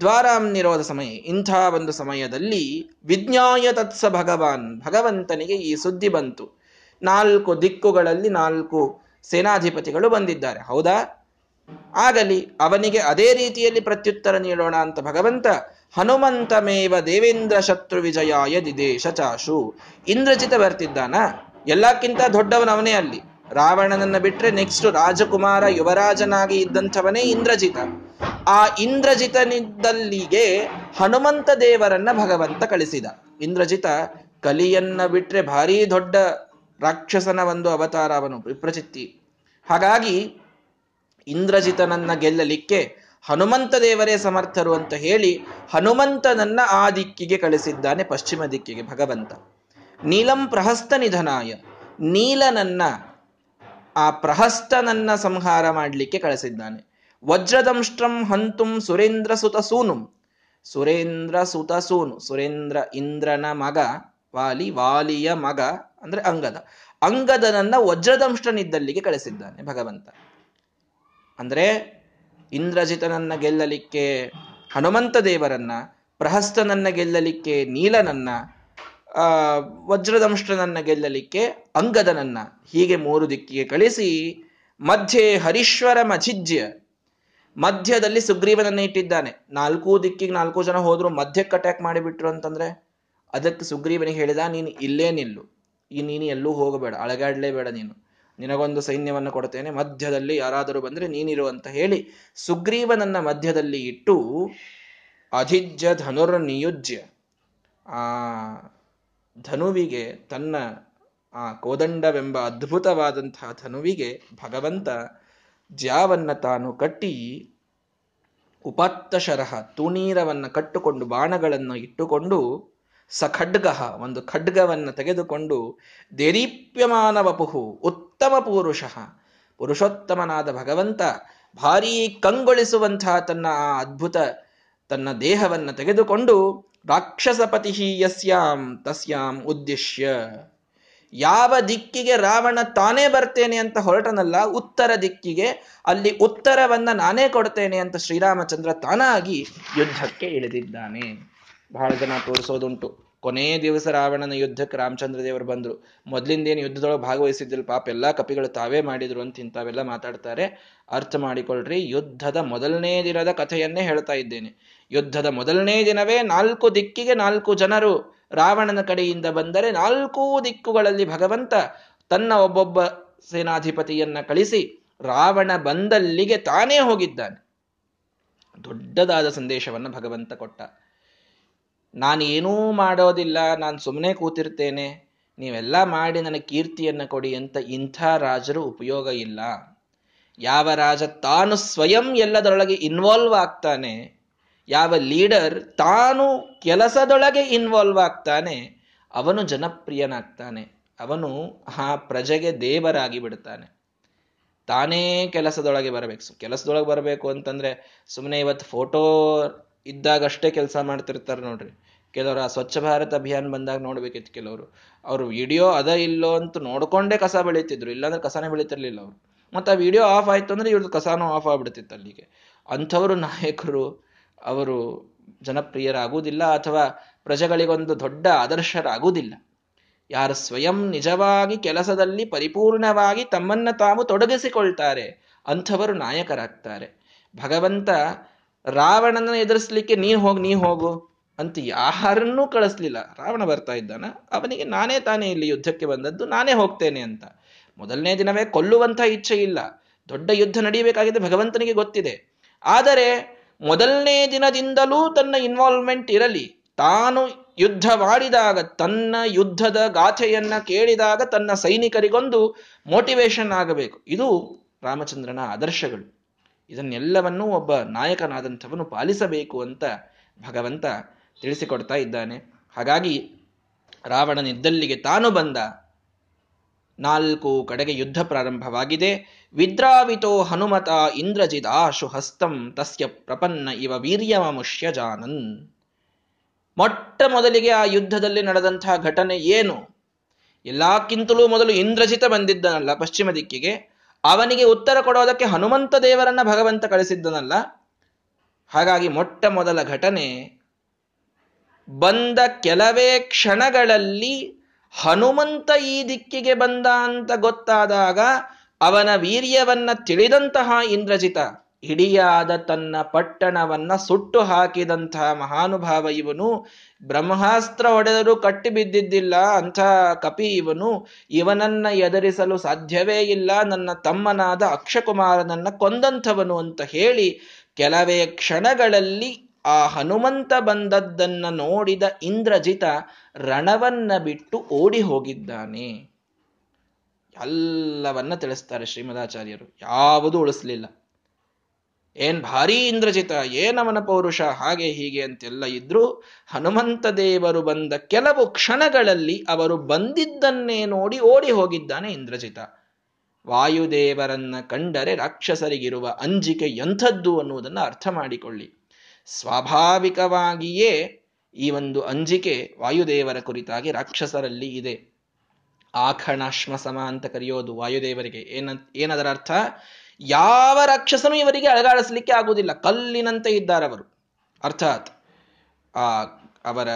ದ್ವಾರಾಂ ನಿರೋಧ ಸಮಯ, ಇಂಥ ಒಂದು ಸಮಯದಲ್ಲಿ ವಿಜ್ಞಾಯ ತತ್ಸ ಭಗವಾನ್, ಭಗವಂತನಿಗೆ ಈ ಸುದ್ದಿ ಬಂತು. ನಾಲ್ಕು ದಿಕ್ಕುಗಳಲ್ಲಿ ನಾಲ್ಕು ಸೇನಾಧಿಪತಿಗಳು ಬಂದಿದ್ದಾರೆ. ಹೌದಾ? ಆಗಲಿ, ಅವನಿಗೆ ಅದೇ ರೀತಿಯಲ್ಲಿ ಪ್ರತ್ಯುತ್ತರ ನೀಡೋಣ ಅಂತ ಭಗವಂತ ಹನುಮಂತಮೇವ ದೇವೇಂದ್ರ ಶತ್ರು ವಿಜಯಾಯ ದಿದೇಶ ಚಾಶು ಇಂದ್ರಜಿತ ಬರ್ತಿದ್ದಾನ. ಎಲ್ಲಕ್ಕಿಂತ ದೊಡ್ಡವನವನೇ ಅಲ್ಲಿ. ರಾವಣನನ್ನ ಬಿಟ್ರೆ ನೆಕ್ಸ್ಟ್ ರಾಜಕುಮಾರ ಯುವರಾಜನಾಗಿ ಇದ್ದಂಥವನೇ ಇಂದ್ರಜಿತ. ಆ ಇಂದ್ರಜಿತನಿದ್ದಲ್ಲಿಗೆ ಹನುಮಂತ ದೇವರನ್ನ ಭಗವಂತ ಕಳಿಸಿದ. ಇಂದ್ರಜಿತ ಕಲಿಯನ್ನ ಬಿಟ್ರೆ ಭಾರೀ ದೊಡ್ಡ ರಾಕ್ಷಸನ ಒಂದು ಅವತಾರ ಅವನು, ವಿಪ್ರಚಿತ್ತಿ. ಹಾಗಾಗಿ ಇಂದ್ರಜಿತನನ್ನ ಗೆಲ್ಲಲಿಕ್ಕೆ ಹನುಮಂತ ದೇವರೇ ಸಮರ್ಥರು ಅಂತ ಹೇಳಿ ಹನುಮಂತನನ್ನ ಆ ದಿಕ್ಕಿಗೆ ಕಳಿಸಿದ್ದಾನೆ ಪಶ್ಚಿಮ ದಿಕ್ಕಿಗೆ ಭಗವಂತ. ನೀಲಂ ಪ್ರಹಸ್ತ ನಿಧನಾಯ. ನೀಲನನ್ನ ಆ ಪ್ರಹಸ್ತನನ್ನ ಸಂಹಾರ ಮಾಡಲಿಕ್ಕೆ ಕಳಿಸಿದ್ದಾನೆ. ವಜ್ರದಂಷ್ಟ್ರಂ ಹಂತುಂ ಸುರೇಂದ್ರ ಸುತ ಸೂನುಂ. ಸುರೇಂದ್ರ ಸುತ ಸೂನು. ಸುರೇಂದ್ರ ಇಂದ್ರನ ಮಗ, ವಾಲಿ, ವಾಲಿಯ ಮಗ, ಅಂದ್ರೆ ಅಂಗದ. ಅಂಗದನನ್ನ ವಜ್ರದಂಷ್ಟನಿದ್ದಲ್ಲಿಗೆ ಕಳಿಸಿದ್ದಾನೆ ಭಗವಂತ. ಅಂದ್ರೆ ಇಂದ್ರಜಿತನನ್ನ ಗೆಲ್ಲಲಿಕ್ಕೆ ಹನುಮಂತ ದೇವರನ್ನ, ಪ್ರಹಸ್ತನನ್ನ ಗೆಲ್ಲಲಿಕ್ಕೆ ನೀಲನನ್ನ ವಜ್ರದಂಷ್ಟನನ್ನ ಗೆಲ್ಲಲಿಕ್ಕೆ ಅಂಗದನನ್ನ ಹೀಗೆ ಮೂರು ದಿಕ್ಕಿಗೆ ಕಳಿಸಿ, ಮಧ್ಯೆ ಹರೀಶ್ವರ ಮಚಿಜ್ಯ. ಮಧ್ಯದಲ್ಲಿ ಸುಗ್ರೀವನನ್ನ ಇಟ್ಟಿದ್ದಾನೆ. ನಾಲ್ಕು ದಿಕ್ಕಿಗೆ ನಾಲ್ಕು ಜನ ಹೋದ್ರು, ಮಧ್ಯಕ್ಕೆ ಅಟ್ಯಾಕ್ ಮಾಡಿಬಿಟ್ರು ಅಂತಂದ್ರೆ, ಅದಕ್ಕೆ ಸುಗ್ರೀವನಿಗೆ ಹೇಳಿದ, ನೀನು ಇಲ್ಲೇ ನಿಲ್ಲು ಈ ನೀನು ಎಲ್ಲೂ ಹೋಗಬೇಡ, ಅಳಗಾಡ್ಲೇಬೇಡ ನೀನು. ನಿನಗೊಂದು ಸೈನ್ಯವನ್ನು ಕೊಡ್ತೇನೆ, ಮಧ್ಯದಲ್ಲಿ ಯಾರಾದರೂ ಬಂದ್ರೆ ನೀನಿರು ಅಂತ ಹೇಳಿ ಸುಗ್ರೀವನನ್ನ ಮಧ್ಯದಲ್ಲಿ ಇಟ್ಟು ಅಧಿಜ್ಯ ಧನುರ್ ನಿಯುಜ್ಯ. ಆ ಧನುವಿಗೆ ತನ್ನ ಆ ಕೋದಂಡವೆಂಬ ಅದ್ಭುತವಾದಂತಹ ಧನುವಿಗೆ ಭಗವಂತ ಜ್ಯಾವನ್ನ ತಾನು ಕಟ್ಟಿ ಉಪತ್ತಶರಹ, ತುಣೀರವನ್ನು ಕಟ್ಟುಕೊಂಡು ಬಾಣಗಳನ್ನು ಇಟ್ಟುಕೊಂಡು ಸಖಡ್ಗ ಒಂದು ಖಡ್ಗವನ್ನು ತೆಗೆದುಕೊಂಡು ದೇರೀಪ್ಯಮಾನ ವಪುಹು, ಉತ್ತಮ ಪುರುಷ. ಪುರುಷೋತ್ತಮನಾದ ಭಗವಂತ ಭಾರೀ ಕಂಗೊಳಿಸುವಂತಹ ತನ್ನ ಆ ಅದ್ಭುತ, ತನ್ನ ದೇಹವನ್ನು ತೆಗೆದುಕೊಂಡು ರಾಕ್ಷಸಪತಿ ಯಸ್ಯಾಂ ತಸ್ಯಾಂ ಉದ್ದೇಶ್ಯ. ಯಾವ ದಿಕ್ಕಿಗೆ ರಾವಣ ತಾನೇ ಬರ್ತೇನೆ ಅಂತ ಹೊರಟನಲ್ಲ, ಉತ್ತರ ದಿಕ್ಕಿಗೆ ಅಲ್ಲಿ ಉತ್ತರವನ್ನ ನಾನೇ ಕೊಡ್ತೇನೆ ಅಂತ ಶ್ರೀರಾಮಚಂದ್ರ ತಾನಾಗಿ ಯುದ್ಧಕ್ಕೆ ಇಳಿದಿದ್ದಾನೆ. ಬಹಳ ಜನ ತೋರಿಸೋದುಂಟು. ಕೊನೆಯ ದಿವಸ ರಾವಣನ ಯುದ್ಧಕ್ಕೆ ರಾಮಚಂದ್ರ ದೇವರು ಬಂದ್ರು. ಮೊದ್ಲಿಂದೇನು ಯುದ್ಧದೊಳಗೆ ಭಾಗವಹಿಸಿದ್ದಿಲ್ಲ ಪಾಪ ಎಲ್ಲಾ ಕಪಿಗಳು ತಾವೇ ಮಾಡಿದ್ರು ಅಂತ ಇಂಥವೆಲ್ಲ ಮಾತಾಡ್ತಾರೆ. ಅರ್ಥ ಮಾಡಿಕೊಳ್ರಿ, ಯುದ್ಧದ ಮೊದಲನೇ ದಿನದ ಕಥೆಯನ್ನೇ ಹೇಳ್ತಾ ಇದ್ದೇನೆ. ಯುದ್ಧದ ಮೊದಲನೇ ದಿನವೇ ನಾಲ್ಕು ದಿಕ್ಕಿಗೆ ನಾಲ್ಕು ಜನರು ರಾವಣನ ಕಡೆಯಿಂದ ಬಂದರೆ ನಾಲ್ಕೂ ದಿಕ್ಕುಗಳಲ್ಲಿ ಭಗವಂತ ತನ್ನ ಒಬ್ಬೊಬ್ಬ ಸೇನಾಧಿಪತಿಯನ್ನ ಕಳಿಸಿ ರಾವಣ ಬಂದಲ್ಲಿಗೆ ತಾನೇ ಹೋಗಿದ್ದಾನೆ. ದೊಡ್ಡದಾದ ಸಂದೇಶವನ್ನು ಭಗವಂತ ಕೊಟ್ಟ. ನಾನು ಏನೂ ಮಾಡೋದಿಲ್ಲ, ನಾನು ಸುಮ್ಮನೆ ಕೂತಿರ್ತೇನೆ, ನೀವೆಲ್ಲ ಮಾಡಿ ನನಗೆ ಕೀರ್ತಿಯನ್ನು ಕೊಡಿ ಅಂತ ಇಂಥ ರಾಜರು ಉಪಯೋಗ ಇಲ್ಲ. ಯಾವ ರಾಜ ತಾನು ಸ್ವಯಂ ಎಲ್ಲದರೊಳಗೆ ಇನ್ವಾಲ್ವ್ ಆಗ್ತಾನೆ, ಯಾವ ಲೀಡರ್ ತಾನು ಕೆಲಸದೊಳಗೆ ಇನ್ವಾಲ್ವ್ ಆಗ್ತಾನೆ, ಅವನು ಜನಪ್ರಿಯನಾಗ್ತಾನೆ, ಅವನು ಆ ಪ್ರಜೆಗೆ ದೇವರಾಗಿ ಬಿಡ್ತಾನೆ. ತಾನೇ ಕೆಲಸದೊಳಗೆ ಬರಬೇಕು. ಕೆಲಸದೊಳಗೆ ಬರಬೇಕು ಅಂತಂದ್ರೆ ಸುಮ್ಮನೆ ಇವತ್ತು ಫೋಟೋ ಇದ್ದಾಗಷ್ಟೇ ಕೆಲಸ ಮಾಡ್ತಿರ್ತಾರೆ ನೋಡ್ರಿ. ಕೆಲವರು ಆ ಸ್ವಚ್ಛ ಭಾರತ್ ಅಭಿಯಾನ ಬಂದಾಗ ನೋಡ್ಬೇಕಿತ್ತು ಕೆಲವರು. ಅವರು ವಿಡಿಯೋ ಅದ ಇಲ್ಲೋ ಅಂತ ನೋಡ್ಕೊಂಡೇ ಕಸ ಬೆಳೀತಿದ್ರು. ಇಲ್ಲಾಂದ್ರೆ ಕಸನೇ ಬೆಳೀತಿರ್ಲಿಲ್ಲ ಅವರು. ಮತ್ತೆ ಆ ವಿಡಿಯೋ ಆಫ್ ಆಯ್ತು ಅಂದ್ರೆ ಇವ್ರದ್ದು ಕಸಾನೂ ಆಫ್ ಆಗ್ಬಿಡ್ತಿತ್ತು ಅಲ್ಲಿಗೆ. ಅಂಥವರು ನಾಯಕರು, ಅವರು ಜನಪ್ರಿಯರಾಗುವುದಿಲ್ಲ ಅಥವಾ ಪ್ರಜೆಗಳಿಗೊಂದು ದೊಡ್ಡ ಆದರ್ಶರಾಗುವುದಿಲ್ಲ. ಯಾರು ಸ್ವಯಂ ನಿಜವಾಗಿ ಕೆಲಸದಲ್ಲಿ ಪರಿಪೂರ್ಣವಾಗಿ ತಮ್ಮನ್ನ ತಾವು ತೊಡಗಿಸಿಕೊಳ್ತಾರೆ ಅಂಥವರು ನಾಯಕರಾಗ್ತಾರೆ. ಭಗವಂತ ರಾವಣನ ಎದುರಿಸ್ಲಿಕ್ಕೆ ನೀ ಹೋಗಿ ನೀ ಹೋಗು ಅಂತ ಯಾರನ್ನೂ ಕಳಿಸ್ಲಿಲ್ಲ. ರಾವಣ ಬರ್ತಾ ಇದ್ದಾನ. ಅವನಿಗೆ ನಾನೇ ತಾನೇ ಇಲ್ಲಿ ಯುದ್ಧಕ್ಕೆ ಬಂದದ್ದು, ನಾನೇ ಹೋಗ್ತೇನೆ ಅಂತ. ಮೊದಲನೇ ದಿನವೇ ಕೊಲ್ಲುವಂಥ ಇಚ್ಛೆ ಇಲ್ಲ. ದೊಡ್ಡ ಯುದ್ಧ ನಡೀಬೇಕಾಗಿದೆ, ಭಗವಂತನಿಗೆ ಗೊತ್ತಿದೆ. ಆದರೆ ಮೊದಲನೇ ದಿನದಿಂದಲೂ ತನ್ನ ಇನ್ವಾಲ್ವ್ಮೆಂಟ್ ಇರಲಿ. ತಾನು ಯುದ್ಧ ಮಾಡಿದಾಗ ತನ್ನ ಯುದ್ಧದ ಗಾಥೆಯನ್ನ ಕೇಳಿದಾಗ ತನ್ನ ಸೈನಿಕರಿಗೊಂದು ಮೋಟಿವೇಶನ್ ಆಗಬೇಕು. ಇದು ರಾಮಚಂದ್ರನ ಆದರ್ಶಗಳು. ಇದನ್ನೆಲ್ಲವನ್ನೂ ಒಬ್ಬ ನಾಯಕನಾದಂಥವನು ಪಾಲಿಸಬೇಕು ಅಂತ ಭಗವಂತ ತಿಳಿಸಿಕೊಡ್ತಾ ಇದ್ದಾನೆ. ಹಾಗಾಗಿ ರಾವಣನಿದ್ದಲ್ಲಿಗೆ ತಾನು ಬಂದ ನಾಲ್ಕು ಕಡೆಗೆ ಯುದ್ಧ ಪ್ರಾರಂಭವಾಗಿದೆ. ವಿದ್ರಾವಿತೋ ಹನುಮತ ಇಂದ್ರಜಿದಾಶು ಹಸ್ತಂ ತಸ್ಯ ಪ್ರಪನ್ನ ಇವ ವೀರ್ಯಮುಷ್ಯ ಜಾನನ್. ಮೊಟ್ಟ ಮೊದಲಿಗೆ ಆ ಯುದ್ಧದಲ್ಲಿ ನಡೆದಂತಹ ಘಟನೆ ಏನು? ಎಲ್ಲಕ್ಕಿಂತಲೂ ಮೊದಲು ಇಂದ್ರಜಿತ ಬಂದಿದ್ದನಲ್ಲ ಪಶ್ಚಿಮ ದಿಕ್ಕಿಗೆ. ಅವನಿಗೆ ಉತ್ತರ ಕೊಡೋದಕ್ಕೆ ಹನುಮಂತ ದೇವರನ್ನ ಭಗವಂತ ಕಳಿಸಿದ್ದನಲ್ಲ. ಹಾಗಾಗಿ ಮೊಟ್ಟ ಮೊದಲ ಘಟನೆ, ಬಂದ ಕೆಲವೇ ಕ್ಷಣಗಳಲ್ಲಿ ಹನುಮಂತ ಈ ದಿಕ್ಕಿಗೆ ಬಂದ ಅಂತ ಗೊತ್ತಾದಾಗ ಅವನ ವೀರ್ಯವನ್ನ ತಿಳಿದಂತಹ ಇಂದ್ರಜಿತ ಇಡಿಯಾದ ತನ್ನ ಪಟ್ಟಣವನ್ನ ಸುಟ್ಟು ಹಾಕಿದಂತಹ ಮಹಾನುಭಾವ ಇವನು. ಬ್ರಹ್ಮಾಸ್ತ್ರ ಹೊಡೆದರೂ ಕಟ್ಟಿ ಬಿದ್ದಿದ್ದಿಲ್ಲ. ಕಪಿ ಇವನು. ಇವನನ್ನ ಎದುರಿಸಲು ಸಾಧ್ಯವೇ ಇಲ್ಲ. ನನ್ನ ತಮ್ಮನಾದ ಅಕ್ಷಕುಮಾರನನ್ನ ಕೊಂದಂಥವನು ಅಂತ ಹೇಳಿ ಕೆಲವೇ ಕ್ಷಣಗಳಲ್ಲಿ ಆ ಹನುಮಂತ ಬಂದದ್ದನ್ನ ನೋಡಿದ ಇಂದ್ರಜಿತ ರಣವನ್ನ ಬಿಟ್ಟು ಓಡಿ ಹೋಗಿದ್ದಾನೆ. ಎಲ್ಲವನ್ನ ತಿಳಿಸ್ತಾರೆ ಶ್ರೀಮದಾಚಾರ್ಯರು ಯಾವುದು ಉಳಿಸ್ಲಿಲ್ಲ. ಏನ್ ಭಾರೀ ಇಂದ್ರಜಿತ ಏನವನ ಪೌರುಷ, ಹಾಗೆ ಹೀಗೆ ಅಂತೆಲ್ಲ ಇದ್ರು ಹನುಮಂತ ದೇವರು ಬಂದ ಕೆಲವು ಕ್ಷಣಗಳಲ್ಲಿ ಅವರು ಬಂದಿದ್ದನ್ನೇ ನೋಡಿ ಓಡಿ ಹೋಗಿದ್ದಾನೆ ಇಂದ್ರಜಿತ. ವಾಯುದೇವರನ್ನ ಕಂಡರೆ ರಾಕ್ಷಸರಿಗಿರುವ ಅಂಜಿಕೆ ಎಂಥದ್ದು ಅನ್ನುವುದನ್ನು ಅರ್ಥ ಮಾಡಿಕೊಳ್ಳಿ. ಸ್ವಾಭಾವಿಕವಾಗಿಯೇ ಈ ಒಂದು ಅಂಜಿಕೆ ವಾಯುದೇವರ ಕುರಿತಾಗಿ ರಾಕ್ಷಸರಲ್ಲಿ ಇದೆ. ಆಖಣಾಶ್ಮಸಮ ಅಂತ ಕರೆಯೋದು ವಾಯುದೇವರಿಗೆ. ಏನ ಏನದರ ಅರ್ಥ ಯಾವ ರಾಕ್ಷಸನು ಇವರಿಗೆ ಅಳಗಾಡಿಸ್ಲಿಕ್ಕೆ ಆಗುವುದಿಲ್ಲ. ಕಲ್ಲಿನಂತೆ ಇದ್ದಾರವರು ಅರ್ಥಾತ್, ಆ, ಅವರ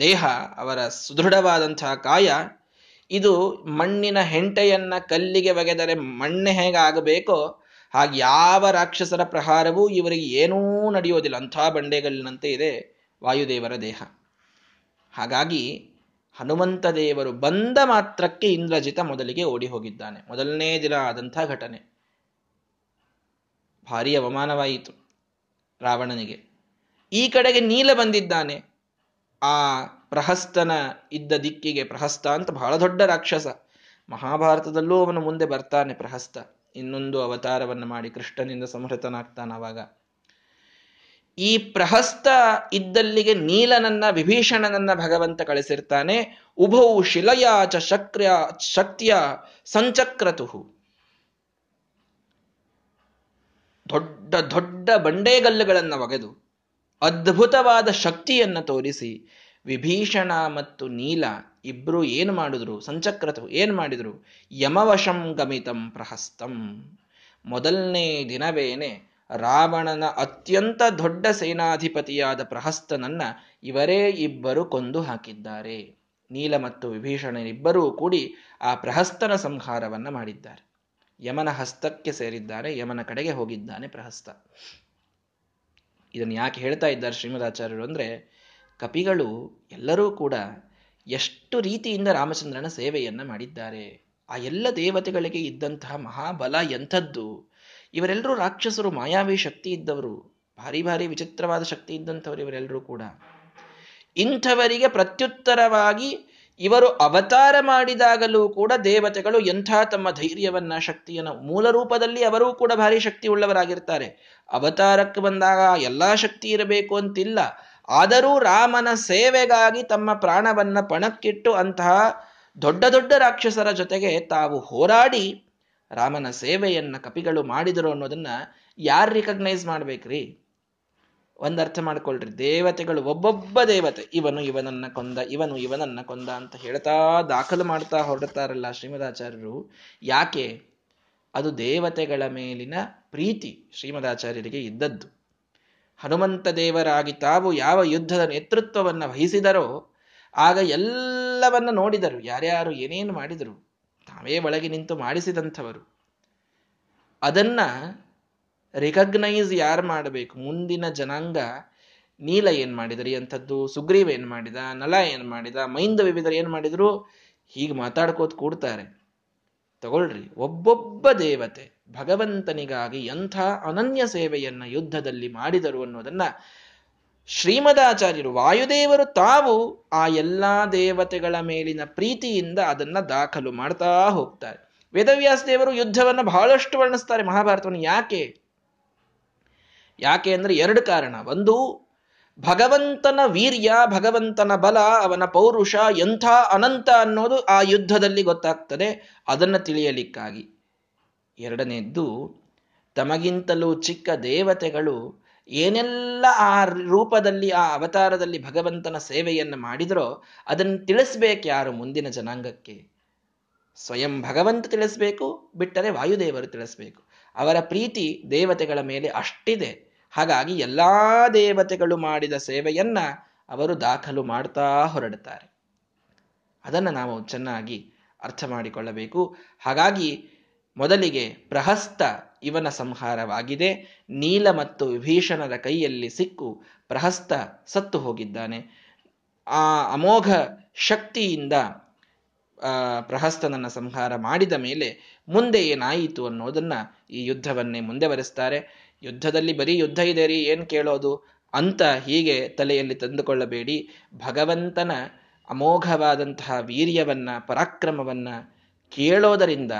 ದೇಹ, ಅವರ ಸುದೃಢವಾದಂತಹ ಕಾಯ, ಇದು ಮಣ್ಣಿನ ಹೆಂಟೆಯನ್ನ ಕಲ್ಲಿಗೆ ಒಗೆದರೆ ಮಣ್ಣೆ ಹೇಗಾಗಬೇಕೋ ಹಾಗೆ ಯಾವ ರಾಕ್ಷಸರ ಪ್ರಹಾರವೂ ಇವರಿಗೆ ಏನೂ ನಡೆಯೋದಿಲ್ಲ ಅಂಥ ಬಂಡೆಗಲ್ಲಿನಂತೆ ಇದೆ ವಾಯುದೇವರ ದೇಹ. ಹಾಗಾಗಿ ಹನುಮಂತ ದೇವರು ಬಂದ ಮಾತ್ರಕ್ಕೆ ಇಂದ್ರಜಿತ ಮೊದಲಿಗೆ ಓಡಿ ಹೋಗಿದ್ದಾನೆ. ಮೊದಲನೇ ದಿನ ಆದಂಥ ಘಟನೆ. ಭಾರಿ ಅವಮಾನವಾಯಿತು ರಾವಣನಿಗೆ. ಈ ಕಡೆಗೆ ನೀಲ ಬಂದಿದ್ದಾನೆ. ಆ ಪ್ರಹಸ್ತನ ಇದ್ದ ದಿಕ್ಕಿಗೆ ಪ್ರಹಸ್ತ ಅಂತ ಬಹಳ ದೊಡ್ಡ ರಾಕ್ಷಸ. ಮಹಾಭಾರತದಲ್ಲೂ ಅವನು ಮುಂದೆ ಬರ್ತಾನೆ ಪ್ರಹಸ್ತ. ಇನ್ನೊಂದು ಅವತಾರವನ್ನು ಮಾಡಿ ಕೃಷ್ಣನಿಂದ ಸಂಹೃತನಾಗ್ತಾನ ಅವಾಗ. ಈ ಪ್ರಹಸ್ತ ಇದ್ದಲ್ಲಿಗೆ ನೀಲನನ್ನ, ವಿಭೀಷಣನನ್ನ ಭಗವಂತ ಕಳಿಸಿರ್ತಾನೆ. ಉಭೌ ಶಿಲಯಾಚ ಶಕ್ರ್ಯ, ಶಕ್ತಿಯ ಸಂಚಕ್ರತು ದೊಡ್ಡ ದೊಡ್ಡ ಬಂಡೆಗಲ್ಲುಗಳನ್ನು ಒಗೆದು ಅದ್ಭುತವಾದ ಶಕ್ತಿಯನ್ನು ತೋರಿಸಿ ವಿಭೀಷಣ ಮತ್ತು ನೀಲ ಇಬ್ಬರು ಏನು ಮಾಡಿದ್ರು? ಸಂಚಕ್ರತು ಏನು ಮಾಡಿದ್ರು? ಯಮವಶಂ ಗಮಿತಂ ಪ್ರಹಸ್ತಂ. ಮೊದಲನೇ ದಿನವೇನೆ ರಾವಣನ ಅತ್ಯಂತ ದೊಡ್ಡ ಸೇನಾಧಿಪತಿಯಾದ ಪ್ರಹಸ್ತನನ್ನ ಇವರೇ ಇಬ್ಬರು ಕೊಂದು ಹಾಕಿದ್ದಾರೆ. ನೀಲ ಮತ್ತು ವಿಭೀಷಣನಿಬ್ಬರೂ ಕೂಡಿ ಆ ಪ್ರಹಸ್ತನ ಸಂಹಾರವನ್ನು ಮಾಡಿದ್ದಾರೆ. ಯಮನ ಹಸ್ತಕ್ಕೆ ಸೇರಿದ್ದಾರೆ, ಯಮನ ಕಡೆಗೆ ಹೋಗಿದ್ದಾನೆ ಪ್ರಹಸ್ತ. ಇದನ್ನು ಯಾಕೆ ಹೇಳ್ತಾ ಇದ್ದಾರೆ ಶ್ರೀಮದಾಚಾರ್ಯರು ಅಂದ್ರೆ, ಕಪಿಗಳು ಎಲ್ಲರೂ ಕೂಡ ಎಷ್ಟು ರೀತಿಯಿಂದ ರಾಮಚಂದ್ರನ ಸೇವೆಯನ್ನು ಮಾಡಿದ್ದಾರೆ, ಆ ಎಲ್ಲ ದೇವತೆಗಳಿಗೆ ಇದ್ದಂತಹ ಮಹಾಬಲ ಎಂಥದ್ದು, ಇವರೆಲ್ಲರೂ ರಾಕ್ಷಸರು, ಮಾಯಾವಿ ಶಕ್ತಿ ಇದ್ದವರು, ಭಾರಿ ಭಾರಿ ವಿಚಿತ್ರವಾದ ಶಕ್ತಿ ಇದ್ದಂಥವ್ರು ಇವರೆಲ್ಲರೂ ಕೂಡ. ಇಂಥವರಿಗೆ ಪ್ರತ್ಯುತ್ತರವಾಗಿ ಇವರು ಅವತಾರ ಮಾಡಿದಾಗಲೂ ಕೂಡ ದೇವತೆಗಳು ಎಂಥ ತಮ್ಮ ಧೈರ್ಯವನ್ನ, ಶಕ್ತಿಯನ್ನು ಮೂಲ ರೂಪದಲ್ಲಿ ಅವರೂ ಕೂಡ ಭಾರಿ ಶಕ್ತಿ ಉಳ್ಳವರಾಗಿರ್ತಾರೆ ಅವತಾರಕ್ಕೆ ಬಂದಾಗ ಎಲ್ಲಾ ಶಕ್ತಿ ಇರಬೇಕು ಅಂತಿಲ್ಲ. ಆದರೂ ರಾಮನ ಸೇವೆಗಾಗಿ ತಮ್ಮ ಪ್ರಾಣವನ್ನ ಪಣಕ್ಕಿಟ್ಟು ಅಂತಹ ದೊಡ್ಡ ದೊಡ್ಡ ರಾಕ್ಷಸರ ಜೊತೆಗೆ ತಾವು ಹೋರಾಡಿ ರಾಮನ ಸೇವೆಯನ್ನ ಕಪಿಗಳು ಮಾಡಿದರು ಅನ್ನೋದನ್ನ ಯಾರು ರಿಕಗ್ನೈಸ್ ಮಾಡ್ಬೇಕ್ರಿ? ಒಂದ್ ಅರ್ಥ ಮಾಡ್ಕೊಳ್ರಿ. ದೇವತೆಗಳು, ಒಬ್ಬೊಬ್ಬ ದೇವತೆ, ಇವನು ಇವನನ್ನ ಕೊಂದ, ಇವನು ಇವನನ್ನ ಕೊಂದ ಅಂತ ಹೇಳ್ತಾ ದಾಖಲು ಮಾಡ್ತಾ ಹೊರಡ್ತಾರಲ್ಲ ಶ್ರೀಮದಾಚಾರ್ಯರು. ಯಾಕೆ? ಅದು ದೇವತೆಗಳ ಮೇಲಿನ ಪ್ರೀತಿ ಶ್ರೀಮದಾಚಾರ್ಯರಿಗೆ ಇದ್ದದ್ದು. ಹನುಮಂತ ದೇವರಾಗಿ ತಾವು ಯಾವ ಯುದ್ಧದ ನೇತೃತ್ವವನ್ನು ವಹಿಸಿದರೋ, ಆಗ ಎಲ್ಲವನ್ನ ನೋಡಿದರು. ಯಾರ್ಯಾರು ಏನೇನು ಮಾಡಿದರು, ತಾವೇ ಒಳಗೆ ನಿಂತು ಮಾಡಿಸಿದಂಥವರು. ಅದನ್ನ ರಿಕಗ್ನೈಸ್ ಯಾರು ಮಾಡಬೇಕು? ಮುಂದಿನ ಜನಾಂಗ ನೀಲ ಏನು ಮಾಡಿದರೆ ಎಂಥದ್ದು? ಸುಗ್ರೀವ ಏನು ಮಾಡಿದ? ನಲ ಏನು ಮಾಡಿದ? ಮೈಂದ ವಿವಿಧರು ಏನು ಮಾಡಿದ್ರು? ಹೀಗೆ ಮಾತಾಡ್ಕೋತ ಕೂಡ್ತಾರೆ. ತಗೊಳ್ರಿ. ಒಬ್ಬೊಬ್ಬ ದೇವತೆ ಭಗವಂತನಿಗಾಗಿ ಎಂಥ ಅನನ್ಯ ಸೇವೆಯನ್ನು ಯುದ್ಧದಲ್ಲಿ ಮಾಡಿದರು ಅನ್ನೋದನ್ನು ಶ್ರೀಮದಾಚಾರ್ಯರು, ವಾಯುದೇವರು ತಾವು ಆ ಎಲ್ಲಾ ದೇವತೆಗಳ ಮೇಲಿನ ಪ್ರೀತಿಯಿಂದ ಅದನ್ನ ದಾಖಲು ಮಾಡ್ತಾ ಹೋಗ್ತಾರೆ. ವೇದವ್ಯಾಸ ದೇವರು ಯುದ್ಧವನ್ನು ಬಹಳಷ್ಟು ವರ್ಣಿಸ್ತಾರೆ ಮಹಾಭಾರತವನ್ನು. ಯಾಕೆ? ಯಾಕೆ ಅಂದ್ರೆ ಎರಡು ಕಾರಣ. ಒಂದು, ಭಗವಂತನ ವೀರ್ಯ, ಭಗವಂತನ ಬಲ, ಅವನ ಪೌರುಷ, ಎಂಥ ಅನಂತ ಅನ್ನೋದು ಆ ಯುದ್ಧದಲ್ಲಿ ಗೊತ್ತಾಗ್ತದೆ. ಅದನ್ನು ತಿಳಿಯಲಿಕ್ಕಾಗಿ. ಎರಡನೇದ್ದು, ತಮಗಿಂತಲೂ ಚಿಕ್ಕ ದೇವತೆಗಳು ಏನೆಲ್ಲ ಆ ರೂಪದಲ್ಲಿ, ಆ ಅವತಾರದಲ್ಲಿ ಭಗವಂತನ ಸೇವೆಯನ್ನು ಮಾಡಿದರೋ ಅದನ್ನು ತಿಳಿಸ್ಬೇಕು ಯಾರು ಮುಂದಿನ ಜನಾಂಗಕ್ಕೆ. ಸ್ವಯಂ ಭಗವಂತ ತಿಳಿಸ್ಬೇಕು, ಬಿಟ್ಟರೆ ವಾಯುದೇವರು ತಿಳಿಸ್ಬೇಕು. ಅವರ ಪ್ರೀತಿ ದೇವತೆಗಳ ಮೇಲೆ ಅಷ್ಟಿದೆ. ಹಾಗಾಗಿ ಎಲ್ಲ ದೇವತೆಗಳು ಮಾಡಿದ ಸೇವೆಯನ್ನ ಅವರು ದಾಖಲು ಮಾಡ್ತಾ ಹೊರಡುತ್ತಾರೆ. ಅದನ್ನು ನಾವು ಚೆನ್ನಾಗಿ ಅರ್ಥ ಮಾಡಿಕೊಳ್ಳಬೇಕು. ಹಾಗಾಗಿ ಮೊದಲಿಗೆ ಪ್ರಹಸ್ತ ಇವನ ಸಂಹಾರವಾಗಿದೆ. ನೀಲ ಮತ್ತು ವಿಭೀಷಣರ ಕೈಯಲ್ಲಿ ಸಿಕ್ಕು ಪ್ರಹಸ್ತ ಸತ್ತು ಹೋಗಿದ್ದಾನೆ. ಆ ಅಮೋಘ ಶಕ್ತಿಯಿಂದ ಪ್ರಹಸ್ತನನ್ನು ಸಂಹಾರ ಮಾಡಿದ ಮೇಲೆ ಮುಂದೆ ಏನಾಯಿತು ಅನ್ನೋದನ್ನು ಈ ಯುದ್ಧವನ್ನೇ ಮುಂದೆ ಬರೆಸ್ತಾರೆ ಯುದ್ಧದಲ್ಲಿ ಬರೀ ಯುದ್ಧ ಇದೆ ರೀ ಏನು ಕೇಳೋದು? ಅಂತ ಹೀಗೆ ತಲೆಯಲ್ಲಿ ತಂದುಕೊಳ್ಳಬೇಡಿ. ಭಗವಂತನ ಅಮೋಘವಾದಂತಹ ವೀರ್ಯವನ್ನ, ಪರಾಕ್ರಮವನ್ನ ಕೇಳೋದರಿಂದ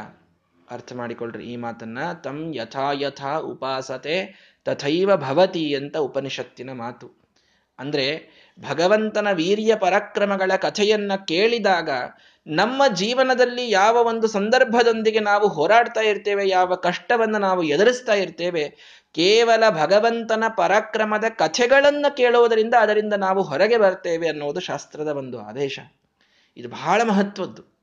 ಅರ್ಥ ಮಾಡಿಕೊಳ್ಳ್ರಿ ಈ ಮಾತನ್ನ. ತಂ ಯಥಾ ಯಥಾ ಉಪಾಸತೆ ತಥೈವ ಭವತಿ ಅಂತ ಉಪನಿಷತ್ತಿನ ಮಾತು. ಅಂದ್ರೆ ಭಗವಂತನ ವೀರ್ಯ ಪರಾಕ್ರಮಗಳ ಕಥೆಯನ್ನ ಕೇಳಿದಾಗ ನಮ್ಮ ಜೀವನದಲ್ಲಿ ಯಾವ ಒಂದು ಸಂದರ್ಭದೊಂದಿಗೆ ನಾವು ಹೋರಾಡ್ತಾ ಇರ್ತೇವೆ, ಯಾವ ಕಷ್ಟವನ್ನು ನಾವು ಎದುರಿಸ್ತಾ ಇರ್ತೇವೆ ಕೇವಲ ಭಗವಂತನ ಪರಾಕ್ರಮದ ಕಥೆಗಳನ್ನು ಕೇಳುವುದರಿಂದ ಅದರಿಂದ ನಾವು ಹೊರಗೆ ಬರ್ತೇವೆ ಅನ್ನೋದು ಶಾಸ್ತ್ರದ ಒಂದು ಆದೇಶ. ಇದು ಬಹಳ ಮಹತ್ವದ್ದು.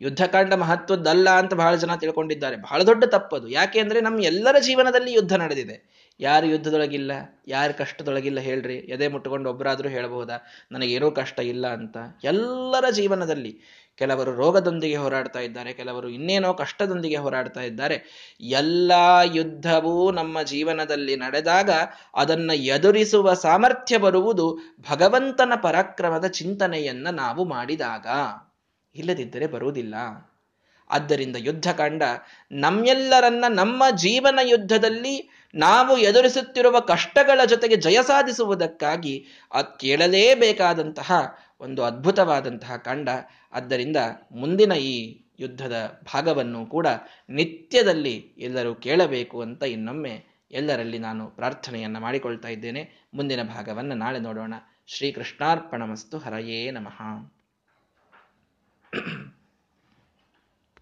ಯುದ್ಧಕಾಂಡ ಮಹತ್ವದ್ದಲ್ಲ ಅಂತ ಬಹಳ ಜನ ತಿಳ್ಕೊಂಡಿದ್ದಾರೆ. ಬಹಳ ದೊಡ್ಡ ತಪ್ಪದು. ಯಾಕೆ ಅಂದ್ರೆ ನಮ್ಮ ಎಲ್ಲರ ಜೀವನದಲ್ಲಿ ಯುದ್ಧ ನಡೆದಿದೆ. ಯಾರು ಯುದ್ಧದೊಳಗಿಲ್ಲ, ಯಾರು ಕಷ್ಟದೊಳಗಿಲ್ಲ ಹೇಳ್ರಿ. ಎದೆ ಮುಟ್ಟುಕೊಂಡು ಒಬ್ಬರಾದರೂ ಹೇಳಬಹುದಾ ನನಗೇನೂ ಕಷ್ಟ ಇಲ್ಲ ಅಂತ. ಎಲ್ಲರ ಜೀವನದಲ್ಲಿ ಕೆಲವರು ರೋಗದೊಂದಿಗೆ ಹೋರಾಡ್ತಾ ಇದ್ದಾರೆ, ಕೆಲವರು ಇನ್ನೇನೋ ಕಷ್ಟದೊಂದಿಗೆ ಹೋರಾಡ್ತಾ ಇದ್ದಾರೆ. ಎಲ್ಲ ಯುದ್ಧವೂ ನಮ್ಮ ಜೀವನದಲ್ಲಿ ನಡೆದಾಗ ಅದನ್ನು ಎದುರಿಸುವ ಸಾಮರ್ಥ್ಯ ಬರುವುದು ಭಗವಂತನ ಪರಾಕ್ರಮದ ಚಿಂತನೆಯನ್ನ ನಾವು ಮಾಡಿದಾಗ. ಇಲ್ಲದಿದ್ದರೆ ಬರುವುದಿಲ್ಲ. ಆದ್ದರಿಂದ ಯುದ್ಧಕಾಂಡ ನಮ್ಮೆಲ್ಲರನ್ನ ನಮ್ಮ ಜೀವನ ಯುದ್ಧದಲ್ಲಿ ನಾವು ಎದುರಿಸುತ್ತಿರುವ ಕಷ್ಟಗಳ ಜೊತೆಗೆ ಜಯ ಸಾಧಿಸುವುದಕ್ಕಾಗಿ ಅದು ಕೇಳಲೇಬೇಕಾದಂತಹ ಒಂದು ಅದ್ಭುತವಾದಂತಹ ಕಾಂಡ. ಆದ್ದರಿಂದ ಮುಂದಿನ ಈ ಯುದ್ಧದ ಭಾಗವನ್ನು ಕೂಡ ನಿತ್ಯದಲ್ಲಿ ಎಲ್ಲರೂ ಕೇಳಬೇಕು ಅಂತ ಇನ್ನೊಮ್ಮೆ ಎಲ್ಲರಲ್ಲಿ ನಾನು ಪ್ರಾರ್ಥನೆಯನ್ನು ಮಾಡಿಕೊಳ್ತಾ ಇದ್ದೇನೆ. ಮುಂದಿನ ಭಾಗವನ್ನು ನಾಳೆ ನೋಡೋಣ. ಶ್ರೀಕೃಷ್ಣಾರ್ಪಣಮಸ್ತು. ಹರಯೇ ನಮಃ.